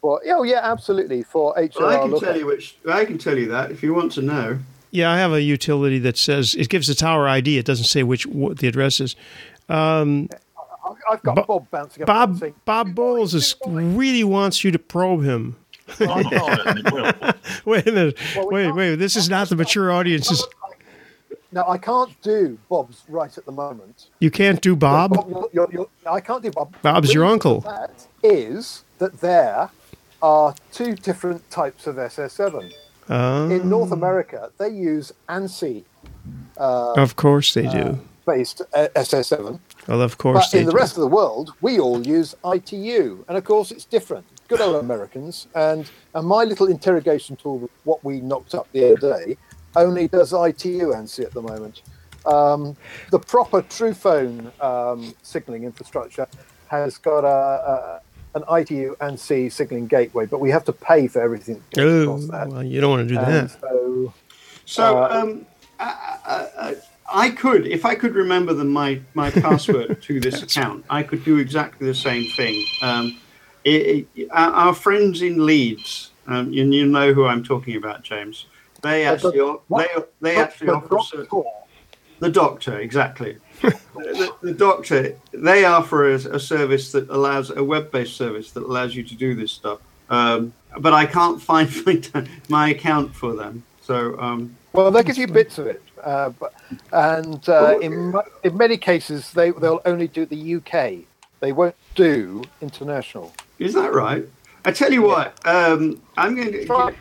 for. Oh yeah, absolutely for HLR. Well, I can lookup. tell you which. I can tell you that if you want to know. Yeah, I have a utility that says it gives the tower ID. It doesn't say which what the address is. Um, I- I've got Bo- Bob bouncing. Bob saying, Bob Bowles is really wants you to probe him. I'm not certain it will. Wait a minute. Well, we wait, wait. This is not the mature audiences. No, I can't do Bob's right at the moment. You can't do Bob. you're- you're- you're- I can't do Bob. Bob's your uncle. That is that there are two different types of SS7. Uh, In North America, they use ANSI of course they do. based uh, SS7. Well, of course But in the do. rest of the world, we all use ITU, and of course it's different. Good old Americans, and and my little interrogation tool, what we knocked up the other day, only does ITU ANSI at the moment. Um, the proper Truphone um, signaling infrastructure has got a, a an ITU ANSI signaling gateway, but we have to pay for everything Oh, that. well, you don't want to do And that. so So Uh, um, I, I, I, I could, if I could remember the, my my password to this account, I could do exactly the same thing. Um, it, it, our, our friends in Leeds, um, and you know who I'm talking about, James. They actually, what? they they actually offer cer- before. the doctor exactly. the, the doctor they offer a, a service that allows a web-based service that allows you to do this stuff. Um, but I can't find my, my account for them. So um, Well, they give you bits of it, uh, but, and uh, in in many cases they they'll only do the UK. They won't do international. Is that right? I tell you what, um, I'm going to. Try-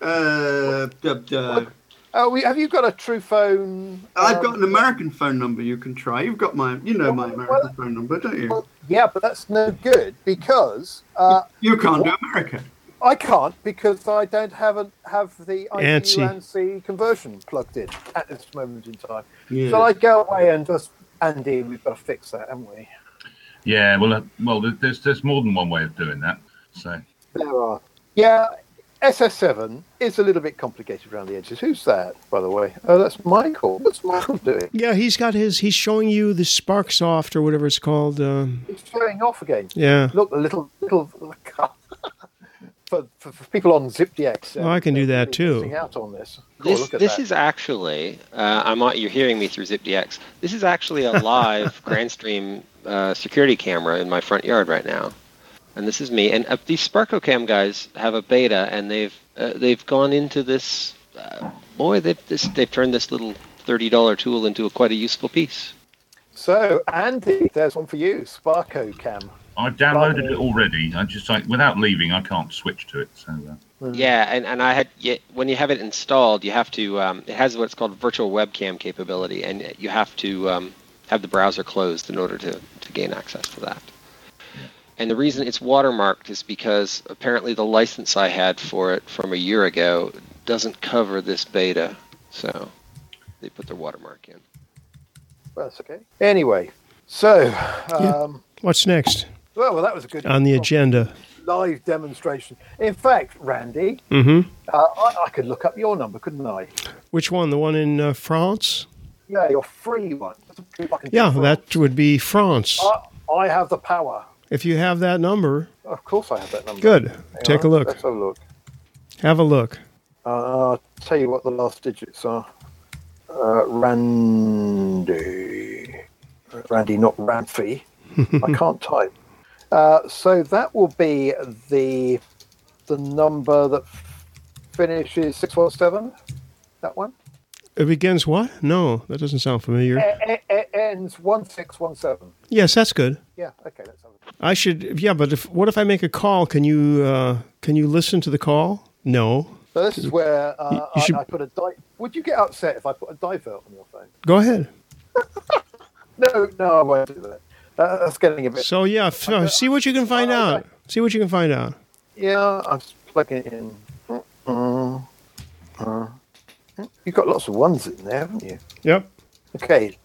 Uh, duh, duh. Oh, we, have you got a Truphone? I've um, got an American phone number you can try. You've got my, you know my American well- phone number, don't you? well, Yeah, but that's no good because uh, You can't do America. I can't because I don't have a, have the ANSI. IQ conversion plugged in at this moment in time. Yeah. So I go away and just Andy, we've got to fix that, haven't we? Yeah, well, uh, well, there's there's more than one way of doing that. So There are. Yeah, SS7 is a little bit complicated around the edges. Who's that, by the way? Oh, that's Michael. What's Michael doing? Yeah, he's got his. He's showing you the SparkSoft or whatever it's called. Um, He's showing off again. yeah. Look, a little, little. for, for, for people on ZipDX. Well, I can do that too. Out on this. Cool, This look this that. is actually uh, I'm you're hearing me through ZipDX. This is actually a live GrandStream uh, security camera in my front yard right now, and this is me. And uh, these SparkoCam guys have a beta, and they've uh, they've gone into this. Uh, boy, they've this they've turned this little thirty dollar tool into a quite a useful piece. So, Andy, there's one for you. SparkoCam. I've downloaded it already. I just like without leaving, I can't switch to it. So uh, Yeah, and, and I had yeah, when you have it installed, you have to. Um, it has what's called virtual webcam capability, and you have to um, have the browser closed in order to, to gain access to that. And the reason it's watermarked is because apparently the license I had for it from a year ago doesn't cover this beta, so they put their watermark in. Well, that's okay. Anyway, so um, What's next well, well, that was a good on the agenda? live demonstration. In fact, Randy, Mm-hmm. uh, I, I could look up your number, couldn't I? Which one? The one in uh, France? Yeah, your free one. See if I can do Yeah, that would be France. I, I have the power. If you have that number, Of course, I have that number. good. Hang Take a look. Let's have a look. Have a look. Uh, I'll tell you what the last digits are. Uh, Randy. Randy, not Ranfy. I can't type. Uh, so that will be the the number that finishes six one seven. That one It begins what? No, that doesn't sound familiar. it, it ends six one seven. Yes, that's good. Yeah. Okay. It. I should. Yeah, but if what if I make a call? Can you uh, can you listen to the call? No. So this is where uh, I, should- I put a di- Would you get upset if I put a divert on your phone? Go ahead. No, no, I won't do that. Uh, that's getting a bit. So yeah, see what you can find Oh, out. okay. See what you can find out. Yeah, I'm plugging it in. Uh, uh, you've got lots of ones in there, haven't you? Yep. Okay.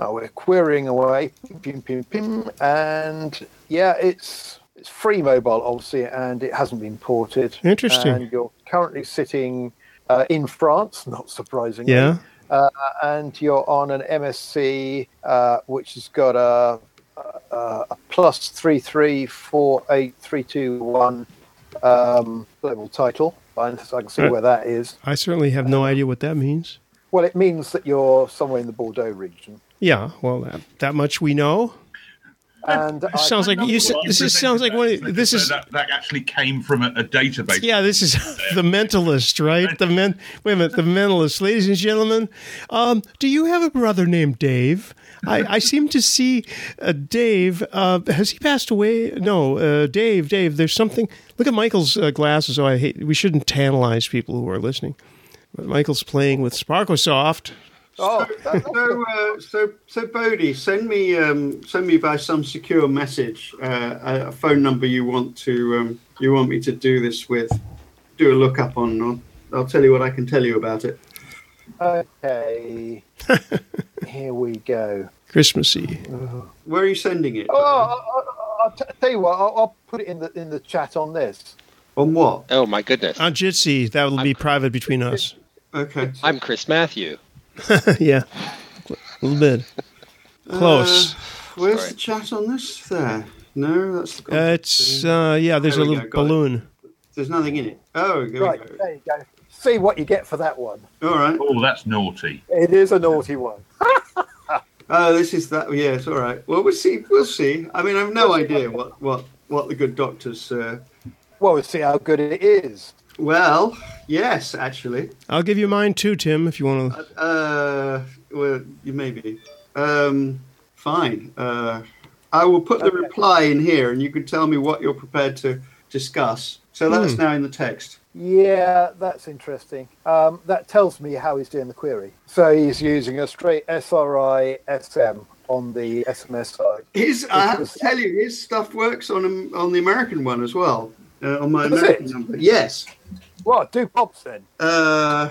Uh, we're querying away, pim, pim, pim, and yeah, it's it's free mobile, obviously, and it hasn't been ported. Interesting. And you're currently sitting uh, in France, not surprisingly. Yeah. Uh, and you're on an MSC, uh, which has got a, a, a plus three three four eight three two one um, global title. I can see Uh, where that is. I certainly have no idea what that means. Well, it means that you're somewhere in the Bordeaux region. Yeah. Well, that, that much we know. And I- Sounds like you. s- This is, sounds like one. of- This is. that, that actually came from a, a database. Yeah, this is the mentalist, right? The men. Wait a minute, the mentalist, ladies and gentlemen. Um, do you have a brother named Dave? I, I seem to see uh, Dave. Uh, has he passed away? No, uh, Dave. Dave. There's something. Look at Michael's uh, glasses. Oh, I hate. We shouldn't tantalize people who are listening. But Michael's playing with Sparkosoft. Oh, that- So, uh, so, so, Bodie, send me, um, send me by some secure message uh, a a phone number you want to, um, you want me to do this with. Do a look up on. I'll, I'll tell you what I can tell you about it. okay. Here we go. Christmassy. Where are you sending it? Oh, I, I, I'll t- tell you what. I'll, I'll put it in the in the chat on this. On what? Oh my goodness! On Jitsi, that will be private between us. Okay. I'm Chris Matthieu. yeah, a little bit. Close. Uh, where's the chat on this? There. No, that's the. Uh, it's uh, yeah. There's There a little go, got it. balloon. There's nothing in it. Oh, there Right, we go. there you go. See what you get for that one. All right. Oh, that's naughty. It is a naughty one. Oh, this is that. Yes, all right. Well, we'll see. We'll see. I mean, I've no idea what what what the good doctors. Uh, Well, we'll see how good it is. Well, yes, actually. I'll give you mine too, Tim, if you want to. Uh, well, you maybe. Um, fine. Uh, I will put the reply in here, and you can tell me what you're prepared to discuss. So that's Hmm. now in the text. Yeah, that's interesting. Um, that tells me how he's doing the query. So he's using a straight SRI SM on the SMS side. His, I have to tell you, his stuff works on um, on the American one as well. Uh, on my Does American it? number. Yes. What? Do pops then. Uh,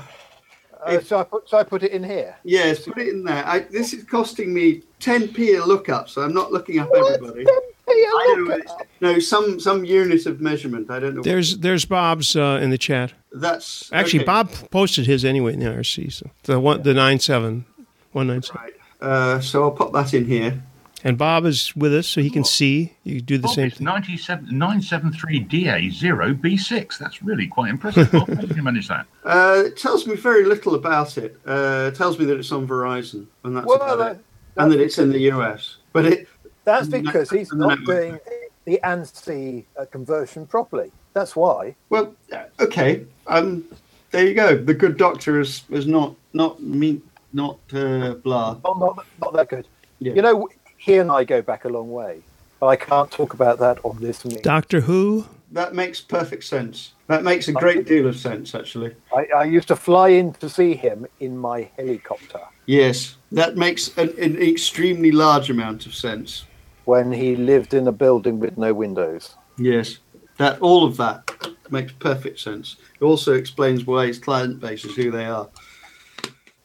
Uh, If- so I put so I put it in here. yes, put it in there. I, this is costing me 10p a lookup, so I'm not looking up everybody. Hey, I don't know look what at- it's- no, some some unit of measurement. I don't know. There's there's Bob's uh, in the chat. That's Actually, okay. Bob posted his anyway in the IRC. So the one the nine seven one nine seven. Right. Uh, so I'll pop that in here. And Bob is with us, so he can see. You do the Bob, same it's thing. 973DA0B6. That's really quite impressive. Bob. How did you manage that? Uh, it tells me very little about it. Uh, it tells me that it's on Verizon, and that's Well, about that- it. And that it's in the US. But it, That's because he's not no. doing the ANSI uh, conversion properly. That's why. well, uh, okay. Um, there you go. The good doctor is is not not me not uh, blah. Not, not, not that good. Yeah. You know, he and I go back a long way. but I can't talk about that on this meeting. Doctor Who? That makes perfect sense. That makes a great deal of sense, actually. I, I used to fly in to see him in my helicopter Yes, that makes an, an extremely large amount of sense. when he lived in a building with no windows. Yes, that all of that makes perfect sense. It also explains why his client base is who they are.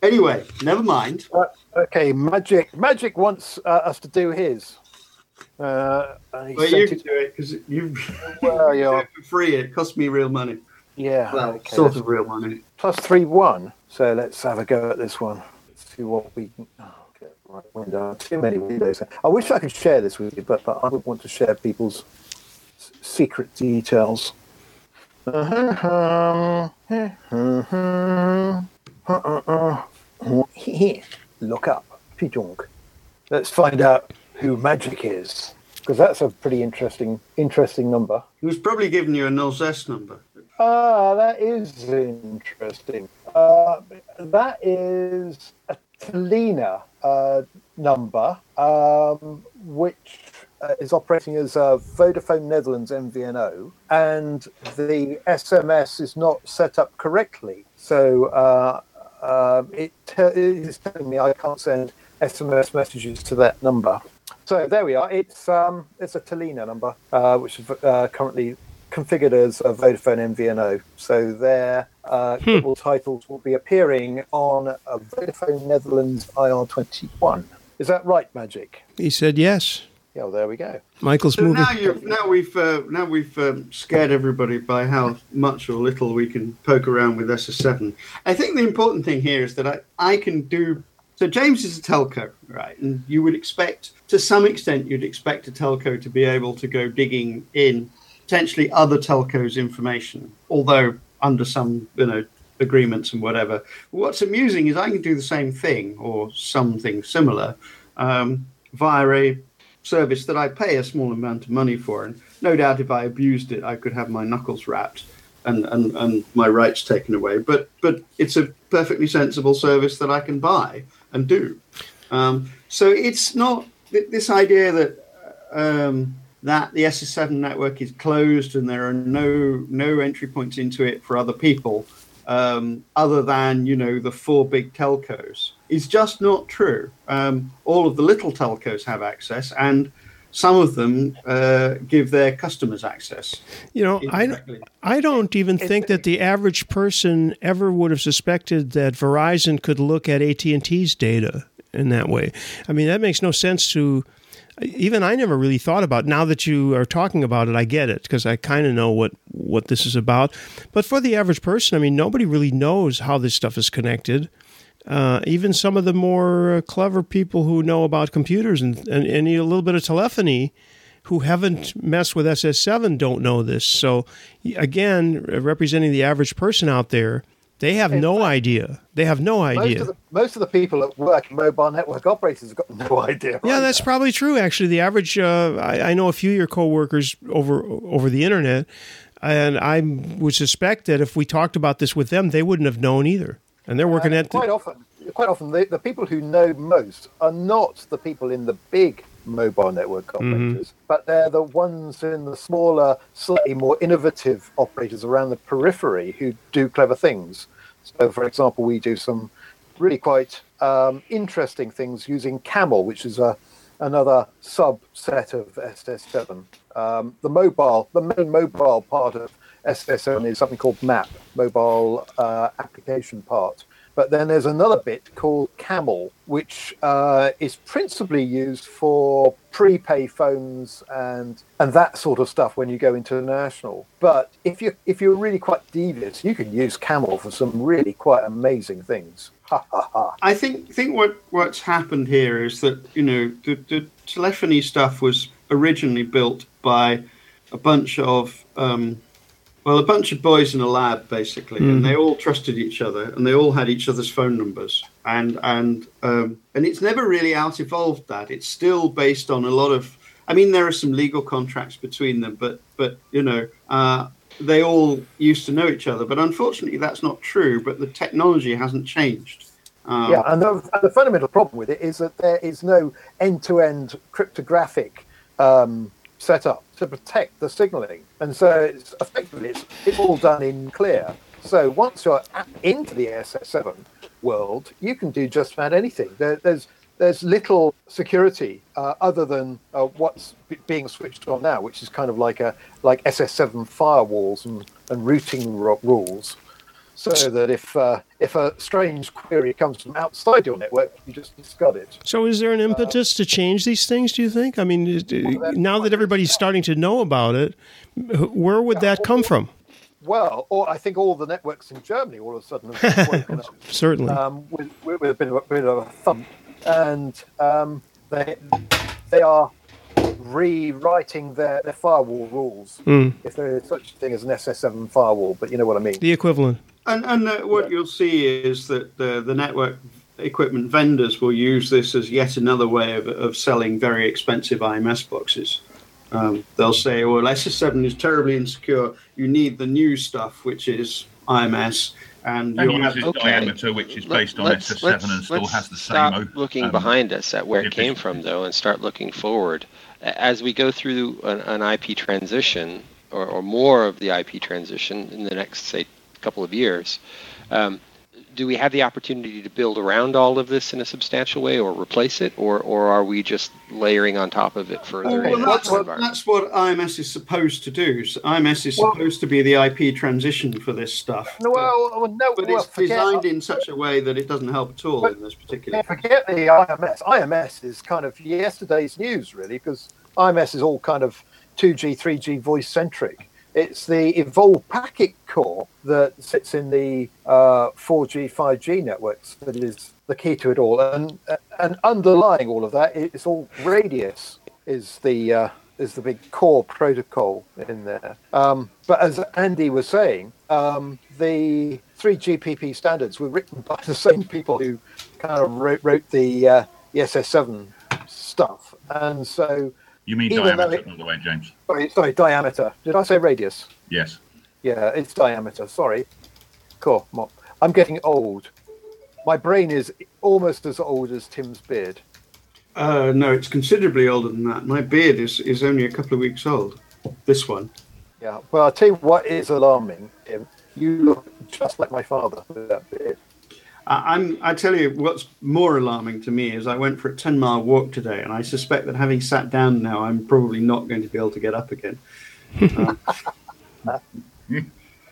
Anyway, never mind. Uh, okay, Magic Magic wants uh, us to do his. Uh, he Well, you can do it because you Well, you for free. It cost me real money. Yeah, Well, okay, sort of real money. plus three one. So let's have a go at this one. Let's see what we can. Oh, okay, right window. Too many windows. I wish I could share this with you, but, but I would want to share people's s- secret details. Uh-huh, um, uh-huh. uh, uh, uh, Look up, Pijong. Let's find out who Magic is, because that's a pretty interesting, interesting number. He was probably giving you a null zest number. Ah, that is interesting. Uh, that is a Telina uh, number, um, which uh, is operating as a Vodafone Netherlands MVNO, and the SMS is not set up correctly. So uh, um, it, te- it is telling me I can't send SMS messages to that number. So there we are. It's um, it's a Telina number, uh, which is uh, currently configured as a Vodafone MVNO. So their uh, global titles will be appearing on a Vodafone Netherlands IR21. Is that right, Magic? He said yes. Yeah, well, there we go. Michael's So moving. now you now we've uh, now we've um, scared everybody by how much or little we can poke around with SS7. I think the important thing here is that I, I can do. So James is a telco, right? And you would expect, to some extent, you'd expect a telco to be able to go digging in potentially other telcos' information, although under some you know agreements and whatever. What's amusing is I can do the same thing or something similar um, via a service that I pay a small amount of money for. And no doubt if I abused it, I could have my knuckles rapped and, and, and my rights taken away. But but it's a perfectly sensible service that I can buy and do. Um, so it's not th- this idea that um, that the SS7 network is closed and there are no no entry points into it for other people um, other than you know the four big telcos is just not true. Um, all of the little telcos have access, and some of them uh, give their customers access. You know, I, I don't even think that the average person ever would have suspected that Verizon could look at AT&T's data in that way. I mean, that makes no sense to even I never really thought about. Now that you are talking about it, I get it because I kind of know what what this is about. But for the average person, I mean, nobody really knows how this stuff is connected. Uh, even some of the more uh, clever people who know about computers and, and, and a little bit of telephony who haven't messed with SS7 don't know this. So, again, representing the average person out there, they have no idea. They have no Most idea. of, the, most of the people that work in mobile network operators have got no idea. Yeah, that's probably true. Actually, the average uh, I, I know a few of your coworkers over over the internet, and I would suspect that if we talked about this with them, they wouldn't have known either. And they're working at quite often. Quite often, the, the people who know most are not the people in the big mobile network Mm-hmm. operators, but they're the ones in the smaller, slightly more innovative operators around the periphery who do clever things. So, for example, we do some really quite um, interesting things using Camel, which is a another subset of SS7. Um, the mobile, the main mobile part of SS7 is something called MAP, mobile uh, application part. But then there's another bit called Camel, which uh, is principally used for prepay phones and and that sort of stuff when you go international. But if you if you're really quite devious, you can use Camel for some really quite amazing things. Ha ha ha! I think think what what's happened here is that you know the, the telephony stuff was originally built by a bunch of um, well a bunch of boys in a lab basically, and they all trusted each other and they all had each other's phone numbers and and um, and it's never really out evolved that it's still based on a lot of I mean there are some legal contracts between them, but but you know. Uh, they all used to know each other, but unfortunately, that's not true. But the technology hasn't changed. Um, Yeah, and the, and the fundamental problem with it is that there is no end-to-end cryptographic um, set up to protect the signaling, and so it's effectively it's, it's all done in clear. So once you're into the SS7 world, you can do just about anything. There, there's there's little security uh, other than uh, what's b- being switched on now, which is kind of like a like SS7 firewalls and, and routing ro- rules, so that if uh, if a strange query comes from outside your network, you just discard it. So, is there an impetus to change these things? Do you think? I mean, is- now that everybody's starting to know about it, where would that come from? Well, or I think all the networks in Germany all of a sudden have woken up Certainly. um, with, with, a bit of a, bit of a thump, and um, they they are rewriting their, their firewall rules. Hmm. If there is such a thing as an SS7 firewall, but you know what I mean. The equivalent. And and uh, what you'll see is that the the network equipment vendors will use this as yet another way of, of selling very expensive IMS boxes. Um, they'll say, "Well, SS7 is terribly insecure. You need the new stuff, which is IMS." And, And you'll have uses diameter, which is based on Let's- SS7 let's- and still let's has the same. stop o- looking um, behind us at where it came from, though, and start looking forward. As we go through an, an IP transition, or, or more of the IP transition in the next, say, couple of years, um, do we have the opportunity to build around all of this in a substantial way, or replace it, or, or are we just layering on top of it further? Well, in that's, environment? that's what IMS is supposed to do. So IMS is Well- supposed to be the IP transition for this stuff. No, well, well, no, but well, it's forget, designed in such a way that it doesn't help at all But- in this particular. yeah, forget the IMS. IMS is kind of yesterday's news, really, because IMS is all kind of 2G, 3G voice centric. It's the evolved packet core that sits in the uh, 4G, 5G networks that is the key to it all. And and underlying all of that, it's all radius is the uh, is the big core protocol in there. Um, but as Andy was saying, um, the 3GPP standards were written by the same people who kind of wrote, wrote the uh, the SS7 stuff, and so You mean Even diameter, it- by the way, James? sorry, sorry, diameter. Did I say radius? Yes. Yeah, it's diameter. Sorry. Cool. I'm getting old. My brain is almost as old as Tim's beard. Uh, no, it's considerably older than that. My beard is, is only a couple of weeks old. This one. Yeah. Well, I'll tell you what is alarming, Tim. You look just like my father with that beard. I, I'm. I tell you, what's more alarming to me is I went for a ten mile walk today, and I suspect that having sat down now, I'm probably not going to be able to get up again.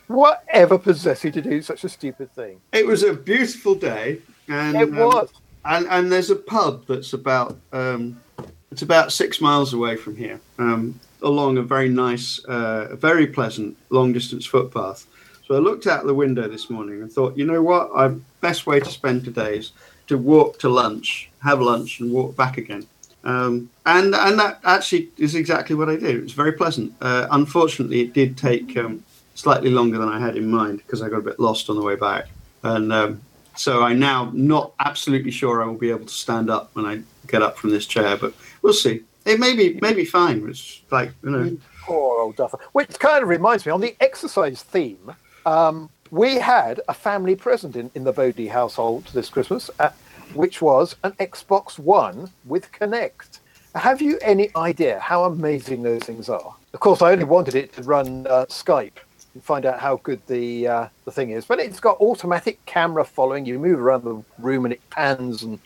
Whatever possessed you to do such a stupid thing? It was a beautiful day, and It um, was. and and there's a pub that's about um, it's about six miles away from here, um, along a very nice, uh, very pleasant long distance footpath. So I looked out the window this morning and thought, you know what, our best way to spend today is to walk to lunch, have lunch, and walk back again. Um, and and that actually is exactly what I did. It was very pleasant. Uh, unfortunately, it did take um, slightly longer than I had in mind because I got a bit lost on the way back, and um, so I'm now not absolutely sure I will be able to stand up when I get up from this chair. But we'll see. It may be maybe fine. It's like you know. Poor old duffer. Which kind of reminds me, on the exercise theme, um, we had a family present in, in the Bodie household this Christmas, uh, which was an Xbox One with Kinect. Have you any idea how amazing those things are? Of course, I only wanted it to run uh, Skype and find out how good the uh, the thing is. But it's got automatic camera following you. Move around the room and it pans and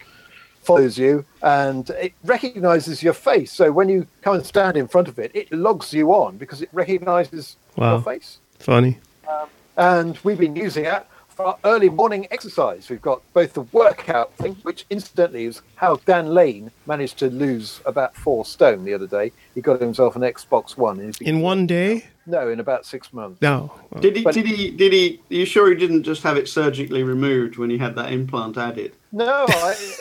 follows you and it recognizes your face. So when you come and stand in front of it, it logs you on because it recognizes Wow. your face. Funny. And we've been using that for our early morning exercise. We've got both the workout thing, which incidentally is how Dan Lane managed to lose about four stone the other day. He got himself an Xbox One. and been- In one day? no, in about six months. No. Did he? But- did he? Did he? Are you sure he didn't just have it surgically removed when he had that implant added? No, I,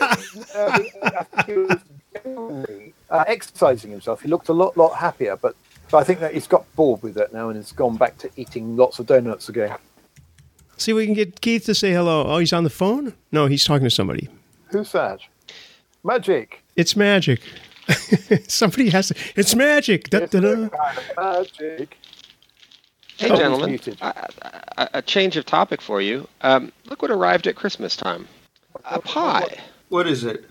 uh, I think he was genuinely, uh, exercising himself. He looked a lot, lot happier. But, but I think that he's got bored with it now and has gone back to eating lots of donuts again. See, we can get Keith to say hello. Oh, he's on the phone? No, he's talking to somebody. Who's that? Magic. It's magic. somebody has to. It's magic. Da, da, da. Magic. Hey, Oh, gentlemen, muted. a, a, a change of topic for you. Um, look what arrived at Christmas time. A pie. What is it?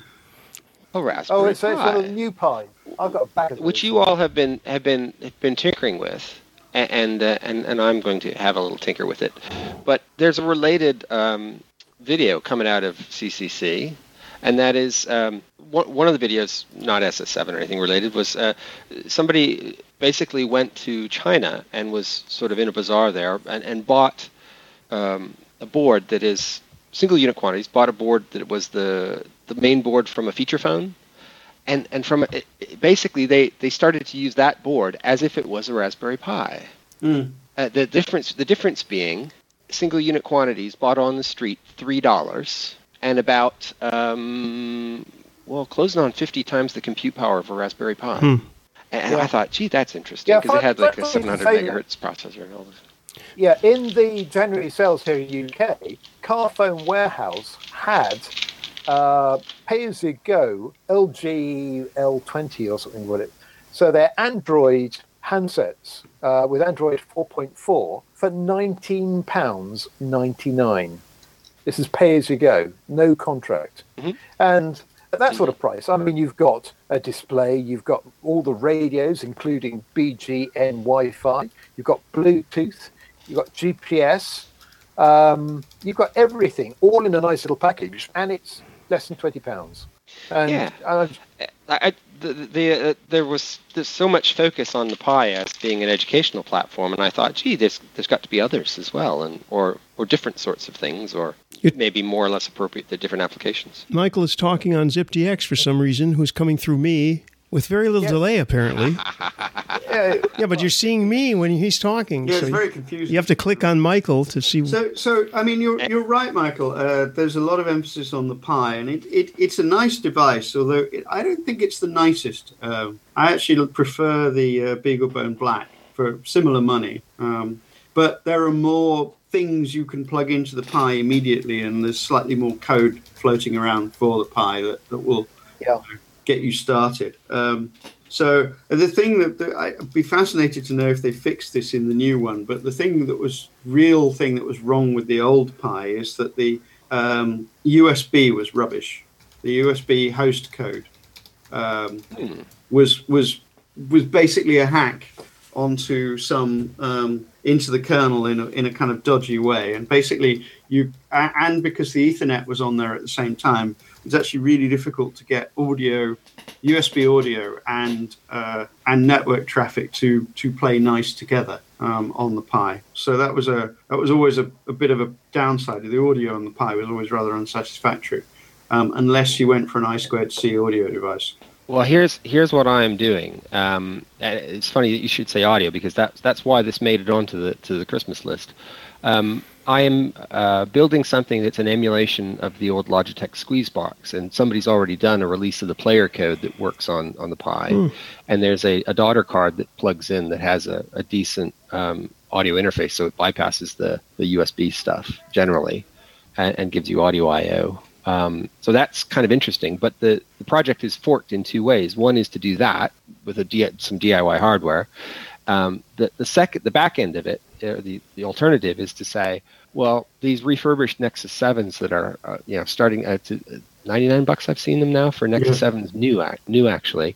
A Raspberry Oh, it's, it's Pi, one of the new Pi. I've got a bag of which you all have been have been have been tinkering with, a- and uh, and and I'm going to have a little tinker with it. But there's a related um, video coming out of CCC, and that is um, one, one of the videos, not SS7 or anything related, was uh, somebody basically went to China and was sort of in a bazaar there and, and bought um, a board that is single unit quantities. Bought a board that was the the main board from a feature phone, and and from it, it- basically they they started to use that board as if it was a Raspberry Pi. Mm. Uh, the difference the difference being single unit quantities bought on the street three dollars and about um, well closing on fifty times the compute power of a Raspberry Pi. Hmm. And Yeah. I thought, gee, that's interesting Yeah, because it had like a 700 megahertz processor and all this. Yeah, in the January sales here in UK, Carphone Warehouse had uh, pay as you go LG L20 or something with it. So they're Android handsets uh, with Android 4.4 for £19.99. This is pay as you go, no contract. And at that sort of price, I mean, you've got a display, you've got all the radios, including BGN Wi Fi, you've got Bluetooth, you've got GPS, um, you've got everything all in a nice little package, and it's less than £20. And, Yeah. I, I, the, the, uh, there was there's so much focus on the Pi as being an educational platform, and I thought, gee, there's there's got to be others as well, and or or different sorts of things, or It- maybe more or less appropriate to different applications. Michael is talking on ZipDX for some reason, who's coming through me with very little Yeah. delay, apparently. uh, Yeah, but you're seeing me when he's talking. Yeah, so it's very confusing. you have to click on Michael to see. So, so I mean, you're you're right, Michael. Uh, there's a lot of emphasis on the Pi, and it, it it's a nice device. Although it, I don't think it's the nicest. Um, I actually prefer the uh, BeagleBone Black for similar money. Um, but there are more things you can plug into the Pi immediately, and there's slightly more code floating around for the Pi that, that will yeah. Get you started. Um, so the thing that, that I'd be fascinated to know if they fixed this in the new one. But the thing that was real thing that was wrong with the old Pi is that the um, USB was rubbish. The USB host code um, was was was basically a hack onto some um, into the kernel in a, in a kind of dodgy way, and basically you and because the Ethernet was on there at the same time, it's actually really difficult to get audio, USB audio, and uh, and network traffic to to play nice together um, on the Pi. So that was a that was always a, a bit of a downside. The audio on the Pi was always rather unsatisfactory, um, unless you went for an I squared C audio device. Well, here's here's what I'm doing. Um, it's funny that you should say audio because that's that's why this made it onto the to the Christmas list. Um, I am uh, building something that's an emulation of the old Logitech Squeezebox, and somebody's already done a release of the player code that works on on the Pi. And there's a, a daughter card that plugs in that has a, a decent um, audio interface, so it bypasses the the USB stuff generally, and, and gives you audio I/O. Um, so that's kind of interesting. But the, the project is forked in two ways. One is to do that with a D, some DIY hardware. Um, the the second, the back end of it, uh, the the alternative is to say, well, these refurbished Nexus Sevens that are uh, you know starting at uh, 99 bucks. I've seen them now for Nexus Sevens new ac- new actually,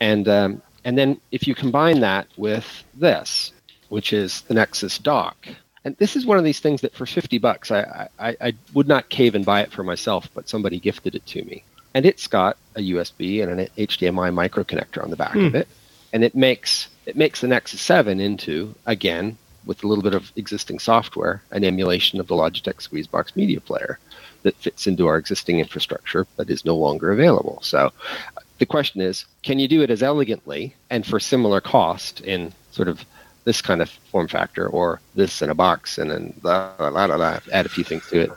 and um, and then if you combine that with this, which is the Nexus Dock, and this is one of these things that for 50 bucks I, I, I would not cave and buy it for myself, but somebody gifted it to me. And it's got a USB and an HDMI micro connector on the back of it. And it makes it makes the Nexus 7 into, again, with a little bit of existing software, an emulation of the Logitech Squeezebox media player that fits into our existing infrastructure but is no longer available. So uh, the question is, can you do it as elegantly and for similar cost in sort of this kind of form factor or this in a box and then blah, blah, blah, blah, add a few things to it.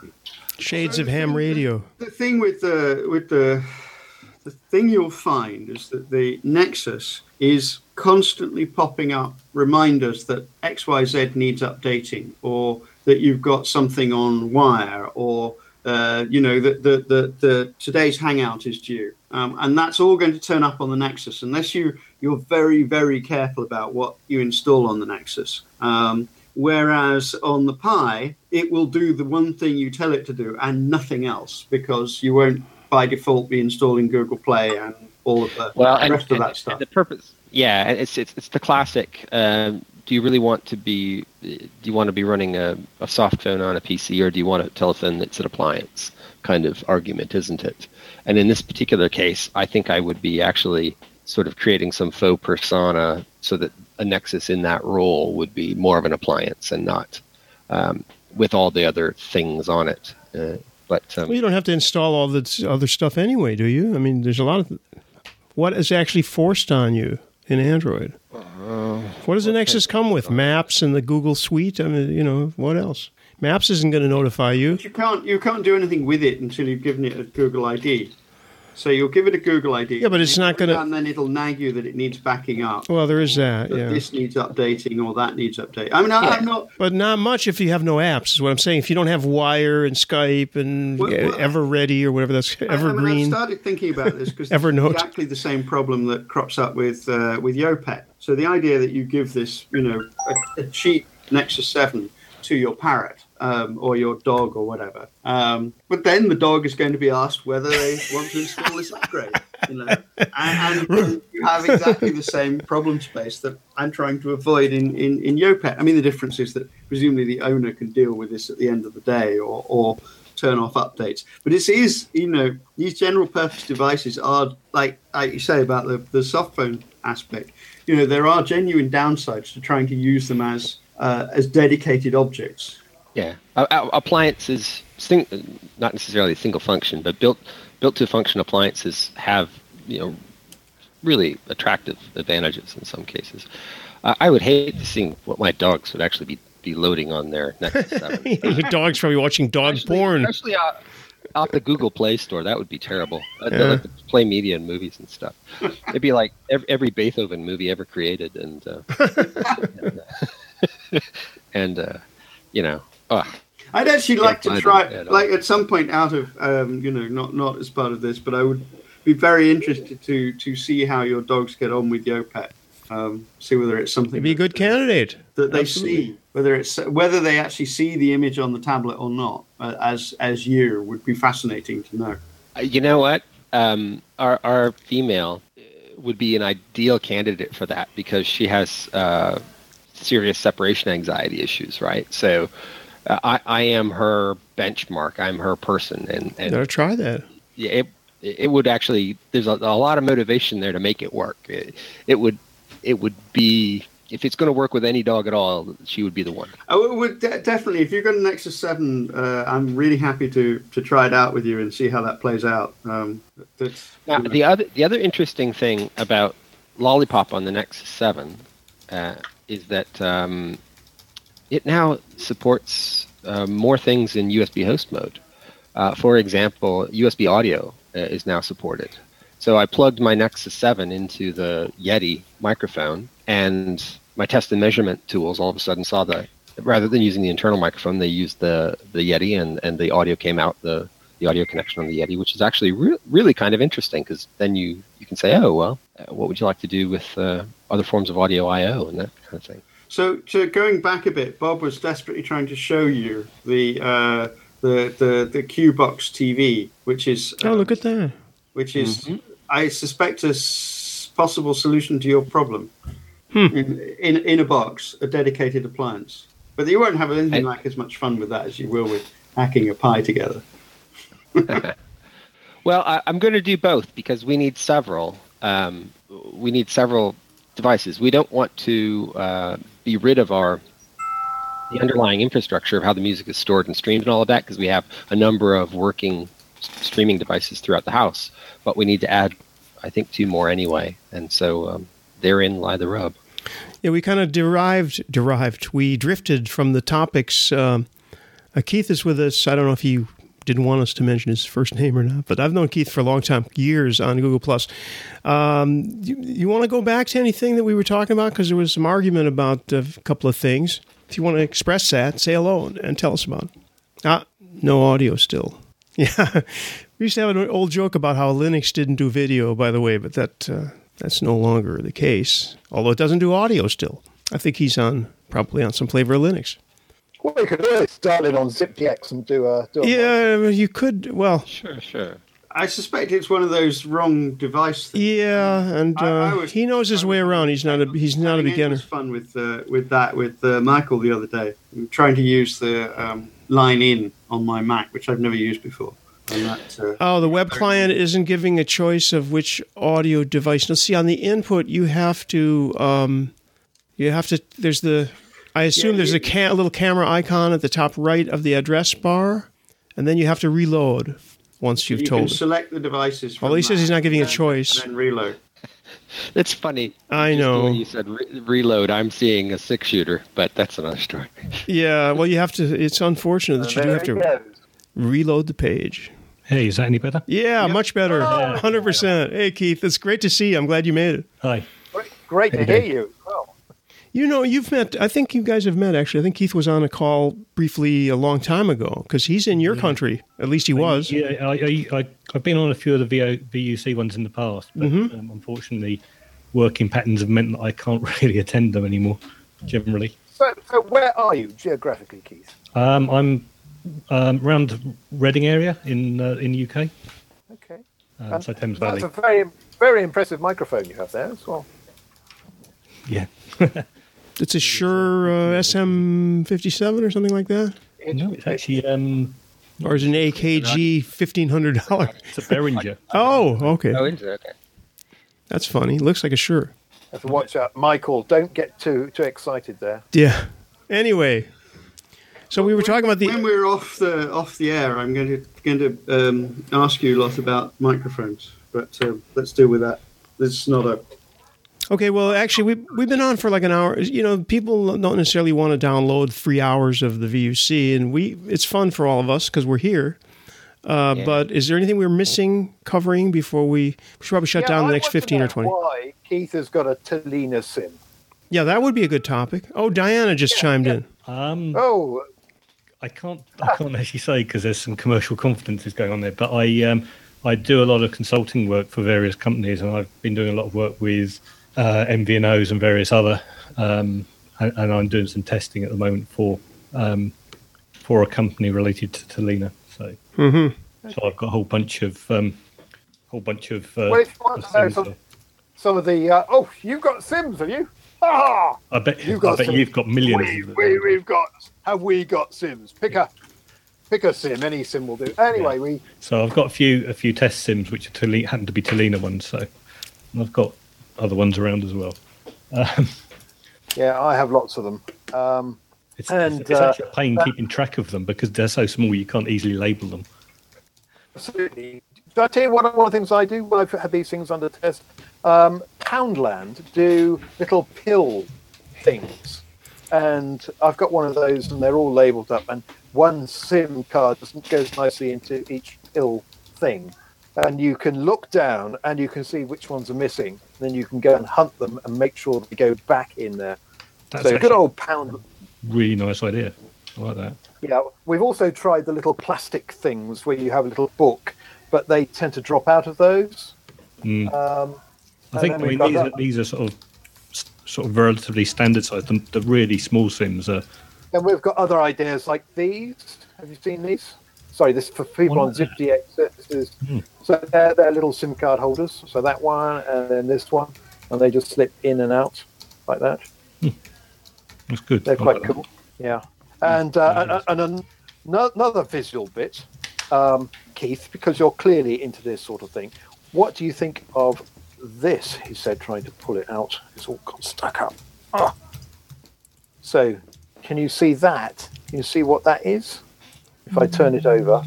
Shades of ham radio. The thing with the with the the thing you'll find is that the Nexus is constantly popping up reminders that XYZ needs updating or that you've got something on wire or uh, you know that the, the, the today's hangout is due. Um, and that's all going to turn up on the nexus unless you you're very very careful about what you install on the nexus. Um, whereas on the pi it will do the one thing you tell it to do and nothing else because you won't by default be installing Google Play and all of the well, and, rest of and- that stuff. the purpose, yeah, it's it's it's the classic. Um, do you really want to be? Do you want to be running a, a soft phone on a PC, or do you want a telephone that's an appliance? Kind of argument, isn't it? And in this particular case, I think I would be actually sort of creating some faux persona so that a Nexus in that role would be more of an appliance and not um, with all the other things on it. Uh, but um, Well, you don't have to install all this other stuff anyway, do you? I mean, there's a lot of what is actually forced on you in Android. what does the Nexus come with? Maps and the Google Suite. I mean, you know, what else? Maps isn't going to notify you. you can't you can't do anything with it until you've given it a Google ID. So you'll give it a Google ID. Yeah, but it's not gonna- And then it'll nag you that it needs backing up. Well, there is that. that Yeah. this needs updating or that needs updating. I mean, I, I'm not. But not much if you have no apps, is what I'm saying. If you don't have Wire and Skype and Well, well, EverReady or whatever that's I- I mean, Evergreen. I've started thinking about this because Evernote. exactly the same problem that crops up with uh, with Yopet. So the idea that you give this, you know, a, a cheap Nexus Seven to your parrot um, or your dog or whatever, um, but then the dog is going to be asked whether they want to install this upgrade. You know, and, and you have exactly the same problem space that I'm trying to avoid in, in, in Yopet. I mean, the difference is that presumably the owner can deal with this at the end of the day or, or turn off updates. But it is, you know, these general purpose devices are like, like you say about the, the soft phone aspect. You know, there are genuine downsides to trying to use them as uh, as dedicated objects. Yeah, uh, appliances, sing, not necessarily single function, but built built to function appliances have you know really attractive advantages in some cases. Uh, I would hate to see what my dogs would actually be, be loading on their Nexus Seven, Your dog's probably watching dog porn. especially uh, off the Google Play Store. That would be terrible. Yeah. like play media and movies and stuff. It'd be like every, every Beethoven movie ever created, and uh, and, uh, and, uh, you know, ugh. I'd actually like to try, them at like at some point out of, um, you know, not not as part of this, but I would be very interested to to see how your dogs get on with Yopet. Um, see whether it's something It'd be a good candidate. that they Absolutely. see, whether it's whether they actually see the image on the tablet or not, uh, as as you would be fascinating to know. Uh, You know what? Um, our our female uh, would be an ideal candidate for that because she has uh, serious separation anxiety issues, right? So I I am her benchmark. I'm her person, and and Gotta try that. yeah, it it would actually there's a, a lot of motivation there to make it work. It, it would it would be if it's going to work with any dog at all, she would be the one. I would- would de- definitely, if you've got a Nexus Seven, uh, I'm really happy to to try it out with you and see how that plays out. Um, that's, Now, you know. the other the other interesting thing about Lollipop on the Nexus Seven uh, is that um, it now supports uh, more things in USB host mode. Uh, for example, USB audio uh, is now supported. So I plugged my Nexus 7 into the Yeti microphone, and my test and measurement tools all of a sudden saw the rather than using the internal microphone, they used the the Yeti, and, and the audio came out the the audio connection on the Yeti, which is actually re- really kind of interesting because then you you can say, oh well, uh, what would you like to do with uh, other forms of audio I/O and that kind of thing. So, so going back a bit, Bob was desperately trying to show you the uh, the the the Qbox TV, which is Oh, look at that. which is I suspect a s- possible solution to your problem Hmm. in, in in a box, a dedicated appliance. But you won't have anything I- like as much fun with that as you will with hacking a Pi together. Well, I, I'm going to do both because we need several. Um, we need several devices. We don't want to uh, be rid of our the underlying infrastructure of how the music is stored and streamed and all of that because we have a number of working streaming devices throughout the house. But we need to add, I think, two more anyway, and so um, therein lie the rub. Yeah, we kind of derived, derived. We drifted from the topics. Uh, Keith is with us. I don't know if he didn't want us to mention his first name or not, but I've known Keith for a long time, years on Google Plus. Um, you you want to go back to anything that we were talking about because there was some argument about a couple of things. If you want to express that, say hello and, tell us about. it. Ah, no audio still. Yeah, we used to have an old joke about how Linux didn't do video, by the way, but that uh, that's no longer the case. Although it doesn't do audio still. I think he's on probably on some flavor of Linux. What we could do is dial in on ZipDX and do a do a Yeah, you could. Well, Sure, sure. I suspect it's one of those wrong device things. Yeah, and I- I uh, was- he knows his way around. He's not a he's not a beginner. endless fun with uh, with that with uh, Michael the other day. I'm trying to use the um, line in on my Mac, which I've never used before. And that, uh, Oh, the web client isn't giving a choice of which audio device. Now, see on the input, you have to um, you have to. There's the. I assume there's a, ca- a little camera icon at the top right of the address bar, and then you have to reload once you've you told can it. select the devices. Well, he says he's not giving a choice. And then reload. It's funny. I Just the know. way you said re- reload. I'm seeing a six shooter, but that's another story. Yeah, well, you have to. It's unfortunate that you do have to reload the page. Hey, is that any better? Yeah, much better. Oh! Hundred percent. Hey, Keith, it's great to see you. I'm glad you made it. Hi. Great, great to Hey, hear you. Well, You know, you've met. I think you guys have met. Actually, I think Keith was on a call briefly a long time ago because he's in your country. At least he was. Yeah, I, I, I, I've been on a few of the VO, VUC ones in the past, but Mm-hmm. um, unfortunately, working patterns have meant that I can't really attend them anymore. Generally, so, so where are you geographically, Keith? um, I'm um, around Reading area in uh, in the UK, Okay. um, so Thames Valley. That's a very, very impressive microphone you have there as well. Yeah. It's a Shure uh, SM57 or something like that, no, it's actually um, or is it an AKG fifteen hundred dollar? it's a Behringer. Oh, okay, Oh. Okay. that's funny. Looks like a Shure. Have to watch out, Michael. Don't get too too excited there. Yeah. Anyway, so we were talking about the When we're off the off the air, I'm going to going to um, ask you a lot about microphones, but uh, let's deal with that. This is not a Okay, well, actually, we we've been on for like an hour. You know, people don't necessarily want to download three hours of the VUC, and we it's fun for all of us because we're here. Uh, Yeah. But is there anything we're missing covering before we, we should probably shut Yeah, down I the next fifteen or twenty? Why Keith has got a Telina sim? Yeah, that would be a good topic. Oh, Diana just chimed in. Um, Oh, I can't I can't actually say because there's some commercial confidences going on there. But I um, I do a lot of consulting work for various companies, and I've been doing a lot of work with uh, MVNOs and various other, um, and, and I'm doing some testing at the moment for um, for a company related to Telina. So so I've got a whole bunch of um, whole bunch of. Uh, Well, if you want of to know things some- some of the. Uh, oh, you've got Sims, have you? Ah, I bet you've I got bet some- you've got millions. We, we, we've got. Have we got Sims? Pick a, pick a sim. Any sim will do. Anyway, we. So I've got a few a few test sims which are Tele- happen to be Telina ones. So and I've got other ones around as well. Um, Yeah, I have lots of them. Um, it's, And, it's, it's uh, actually a pain keeping track of them because they're so small you can't easily label them. absolutely. Did I tell you what one of the things I do when I've had these things under test? Um, Poundland do little pill things, and I've got one of those, and they're all labelled up, and one SIM card goes nicely into each pill thing, and you can look down and you can see which ones are missing. Then you can go and hunt them and make sure they go back in there. That's so good old Pound. really nice idea. I like that. Yeah, we've also tried the little plastic things where you have a little book, but they tend to drop out of those. Mm. Um, I think I and mean these are, these are sort of sort of relatively standard size. The, the really small sims are Then we've got other ideas like these. Have you seen these? Sorry, this is for people on? ZipDX. Is, Hmm. So they're, they're little SIM card holders. So that one and then this one, and they just slip in and out like that. that's good. They're I quite like that. cool. Yeah. And, uh, and, and an- another visual bit, um, Keith, because you're clearly into this sort of thing. What do you think of this? He said, trying to pull it out. It's all got stuck up. Ah. So, can you see that? Can you see what that is? If I turn it over,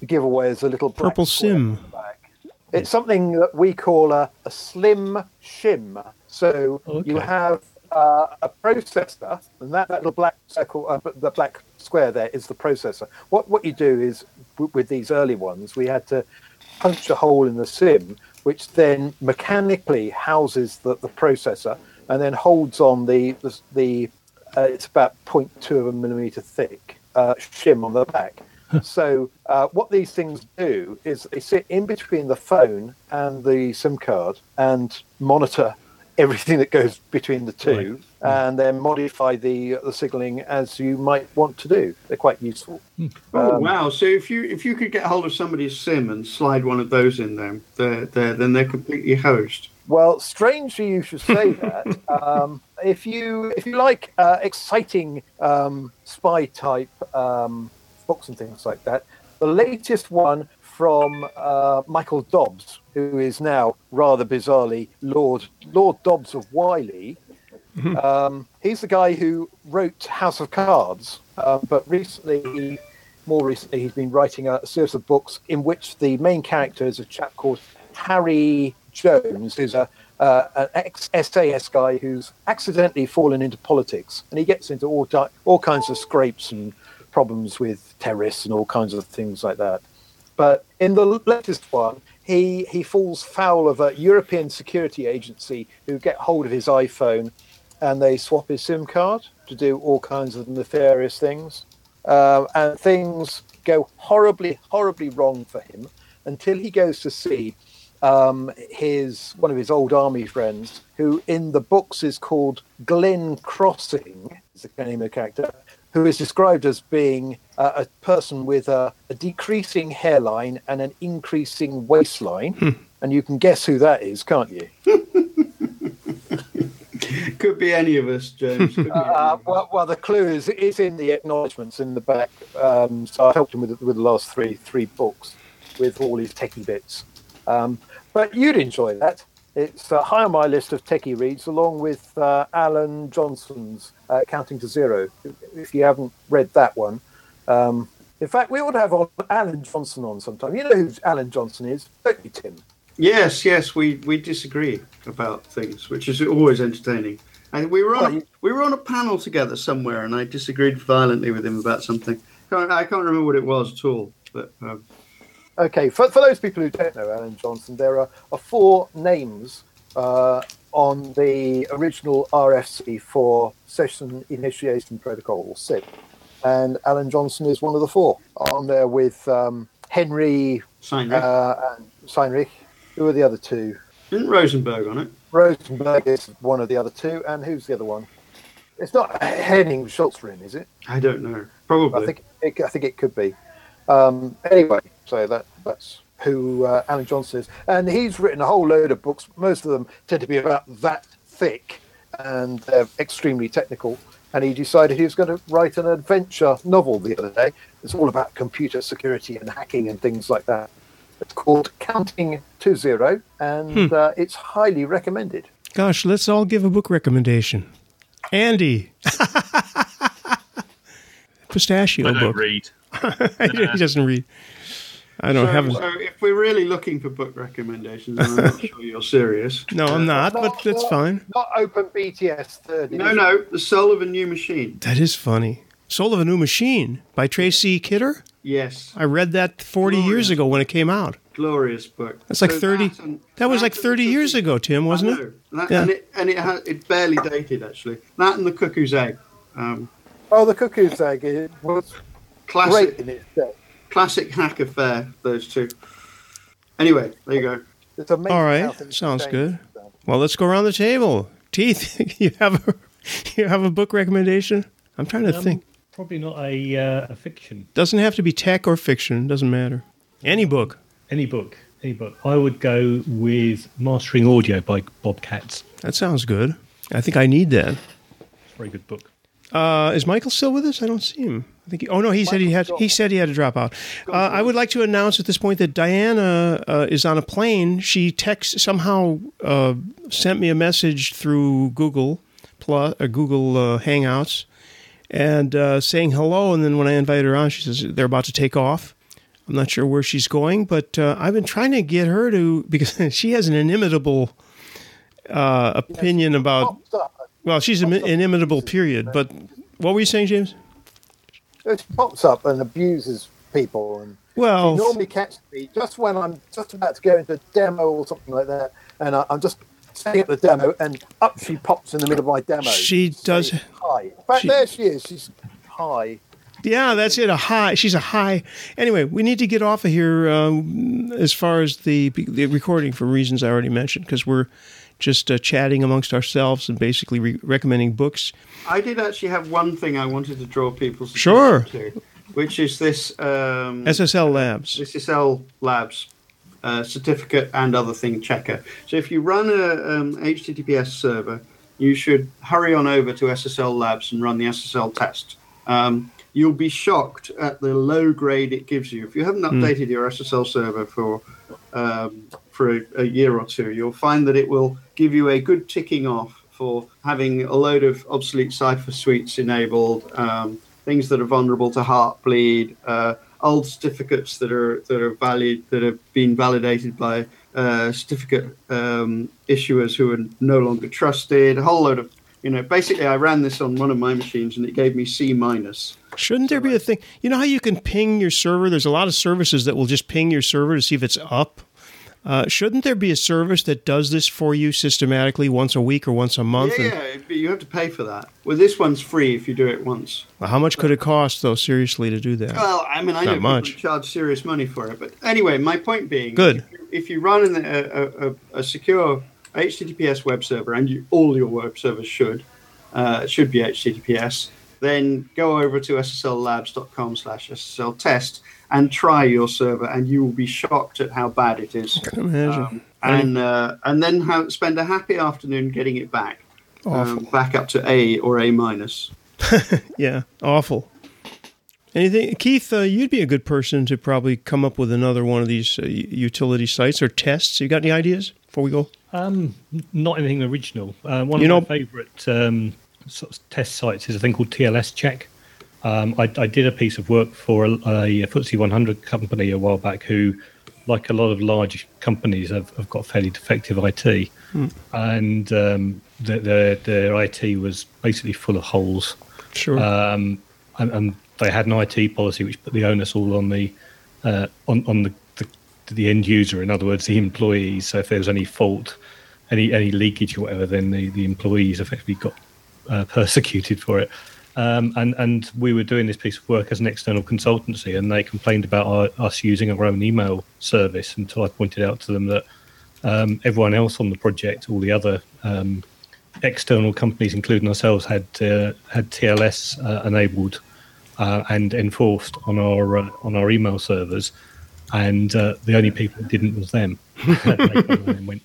the giveaway is a little Purple sim. on the back. It's something that we call a, a slim shim. So you have uh, a processor, and that, that little black circle, uh, the black square there is the processor. What what you do is w- with these early ones, we had to punch a hole in the sim, which then mechanically houses the, the processor and then holds on the the, the uh, it's about 0.2 of a millimeter thick uh, shim on the back. so uh, what these things do is they sit in between the phone and the SIM card and monitor everything that goes between the two, and then modify the the signaling as you might want to do. They're quite useful. Oh Um, wow! So if you if you could get hold of somebody's sim and slide one of those in there, they're, they're, then they're completely hosed. Well, strangely, you should say that. um, if you if you like uh, exciting um, spy type um, books and things like that, the latest one from uh, Michael Dobbs, who is now rather bizarrely Lord Lord Dobbs of Wylye. Um, he's the guy who wrote House of Cards, uh, but recently, more recently, he's been writing a, series of books in which the main character is a chap called Harry Jones, who's a uh, an ex SAS guy who's accidentally fallen into politics, and he gets into all di- all kinds of scrapes and problems with terrorists and all kinds of things like that. But in the latest one, he he falls foul of a European security agency who get hold of his iPhone, and they swap his SIM card to do all kinds of nefarious things, uh, and things go horribly horribly wrong for him until he goes to see um, his one of his old army friends, who in the books is called Glenn Crossing, is the name of the character, who is described as being uh, a person with a, a decreasing hairline and an increasing waistline. And you can guess who that is, can't you? Could be any of us, James. Could be any Uh, well, well, the clue is is in the acknowledgements in the back. Um, so I helped him with with the last three three books with all his techie bits. Um, but you'd enjoy that. It's uh, high on my list of techie reads, along with uh, Alan Johnston's uh, Counting to Zero. If you haven't read that one, um, in fact, we ought to have on Alan Johnston on sometime. You know who Alan Johnston is, don't you, Tim? Yes, yes, we, we disagree about things, which is always entertaining. And we were Well, on we were on a panel together somewhere, and I disagreed violently with him about something. Can't, I can't remember what it was at all. But um, Okay, for, for those people who don't know Alan Johnston, there are, are four names uh, on the original RFC for Session Initiation Protocol, or SIP. And Alan Johnston is one of the four on there with um, Henning Schulzrinne. uh, and Seinrich. Who are the other two? isn't Rosenberg on it? Rosenberg is one of the other two, and who's the other one? It's not Henning Schulzrinne, is it? I don't know. Probably. I think it, I think it could be. Um, anyway, so that that's who uh, Alan Johnston is, and he's written a whole load of books. Most of them tend to be about that thick, and they're extremely technical. And he decided he was going to write an adventure novel the other day. It's all about computer security and hacking and things like that. It's called Counting to Zero, and uh, it's highly recommended. Gosh, let's all give a book recommendation. Andy. Pistachio I book. read. he doesn't read. I don't so, have. so if we're really looking for book recommendations, I'm not sure you're serious. No, I'm not, but that's fine. Not open BTS third. No, no, The Soul of a New Machine. That is funny. Soul of a New Machine by Tracy Kidder. Yes, I read that 40 years ago when it came out. glorious book. That's like So 30. that and- That was like 30 years ago, Tim, wasn't I it? That, Yeah. And it and it ha- it's barely dated actually. That and the Cuckoo's Egg. Um, Oh, the Cuckoo's Egg it was great classic, in its day. classic hack affair. Those two. Anyway, there you go. It's amazing All how right, things sounds good. Well, let's go around the table. Keith, you have a you have a book recommendation? I'm trying to Um, think. Probably not a uh, a fiction. Doesn't have to be tech or fiction. Doesn't matter. Any book. Any book. Any book. I would go with Mastering Audio by Bob Katz. That sounds good. I think I need that. It's a very good book. Uh, is Michael still with us? I don't see him. I think. He, oh no, he said he had. He said he had to drop out. Uh, I would like to announce at this point that Diana uh, is on a plane. She text somehow uh, sent me a message through Google Plus, uh, Google uh, Hangouts, and uh, saying hello. And then when I invited her on, she says they're about to take off. I'm not sure where she's going, but uh, I've been trying to get her to because she has an inimitable uh, opinion about. Pops up, Well, she's an inimitable. Period. But what were you saying, James? it pops up and abuses people, and Well, she normally catches me just when I'm just about to go into a demo or something like that, and I, I'm just setting up the demo, and up she pops in the middle of my demo. She does- Hi. In fact, she- there she is. She's high. Yeah, that's it. A high. She's a high. Anyway, we need to get off of here um, as far as the the recording for reasons I already mentioned because we're just uh, chatting amongst ourselves and basically re- recommending books. I did actually have one thing I wanted to draw people's Sure. attention to, which is this um, SSL Labs. SSL Labs uh, certificate and other thing checker. So if you run a um, HTTPS server, you should hurry on over to SSL Labs and run the SSL test. Um, you'll be shocked at the low grade it gives you. If you haven't Hmm. updated your SSL server for um, for a, a year or two, you'll find that it will give you a good ticking off for having a load of obsolete cipher suites enabled, um, things that are vulnerable to heartbleed, uh, old certificates that are that are valid that have been validated by uh, certificate um, issuers who are no longer trusted. A whole load of you know. Basically, I ran this on one of my machines and it gave me C minus. Shouldn't there be a thing? You know how you can ping your server? There's a lot of services that will just ping your server to see if it's up. Uh, shouldn't there be a service that does this for you systematically once a week or once a month? Yeah, And- yeah, but you have to pay for that. Well, this one's free if you do it once. Well, how much could it cost, though, seriously, to do that? Well, I mean, I Not know much. people charge serious money for it, but anyway, my point being, Good. If you, if you run in a, a, a, secure HTTPS web server, and you, all your web servers should uh, should be HTTPS, then go over to ssllabs.com/slash SSL test and try your server, and you will be shocked at how bad it is. imagine. Um, and uh, and then ha- spend a happy afternoon getting it back, um, back up to A or A minus. Yeah, awful. Anything, Keith? Uh, you'd be a good person to probably come up with another one of these uh, utility sites or tests. You got any ideas before we go? Um, not anything original. Uh, one You of know- my favourite um, sort of test sites is a thing called TLS Check. Um, I, I did a piece of work for a, a FTSE 100 company a while back who, like a lot of large companies, have, have got fairly defective IT. Hmm. And um, their, their, their IT was basically full of holes. Sure. Um, and, and they had an IT policy which put the onus all on the uh, on on the, the the end user. In other words, the employees. So if there was any fault, any any leakage or whatever, then the, the employees effectively got uh, persecuted for it. Um, and and we were doing this piece of work as an external consultancy, and they complained about our, us using our own email service until I pointed out to them that um, everyone else on the project, all the other um, external companies, including ourselves, had uh, had TLS uh, enabled uh, and enforced on our uh, on our email servers, and uh, the only people that didn't was them. They came along and went,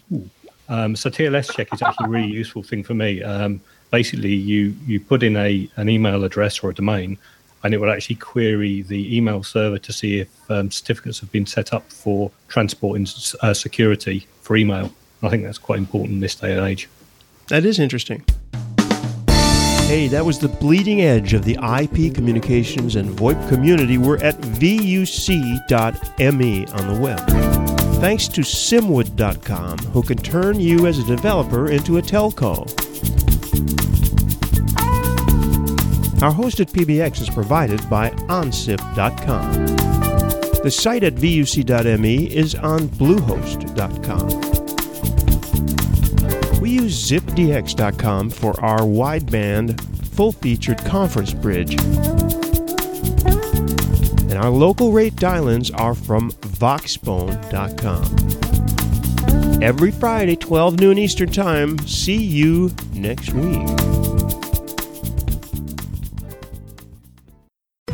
Um, so TLS check is actually a really useful thing for me. Um, basically, you you put in a an email address or a domain, and it will actually query the email server to see if um, certificates have been set up for transport and uh, security for email. I think that's quite important in this day and age. That is interesting. Hey, that was the bleeding edge of the IP communications and VoIP community. We're at vuc.me on the web. Thanks to Simwood.com, who can turn you as a developer into a telco. Our hosted PBX is provided by OnSip.com. The site at vuc.me is on Bluehost.com. We use zipdx.com for our wideband, full featured conference bridge. And our local rate dial ins are from voxbone.com. Every Friday, 12 noon Eastern Time. See you next week.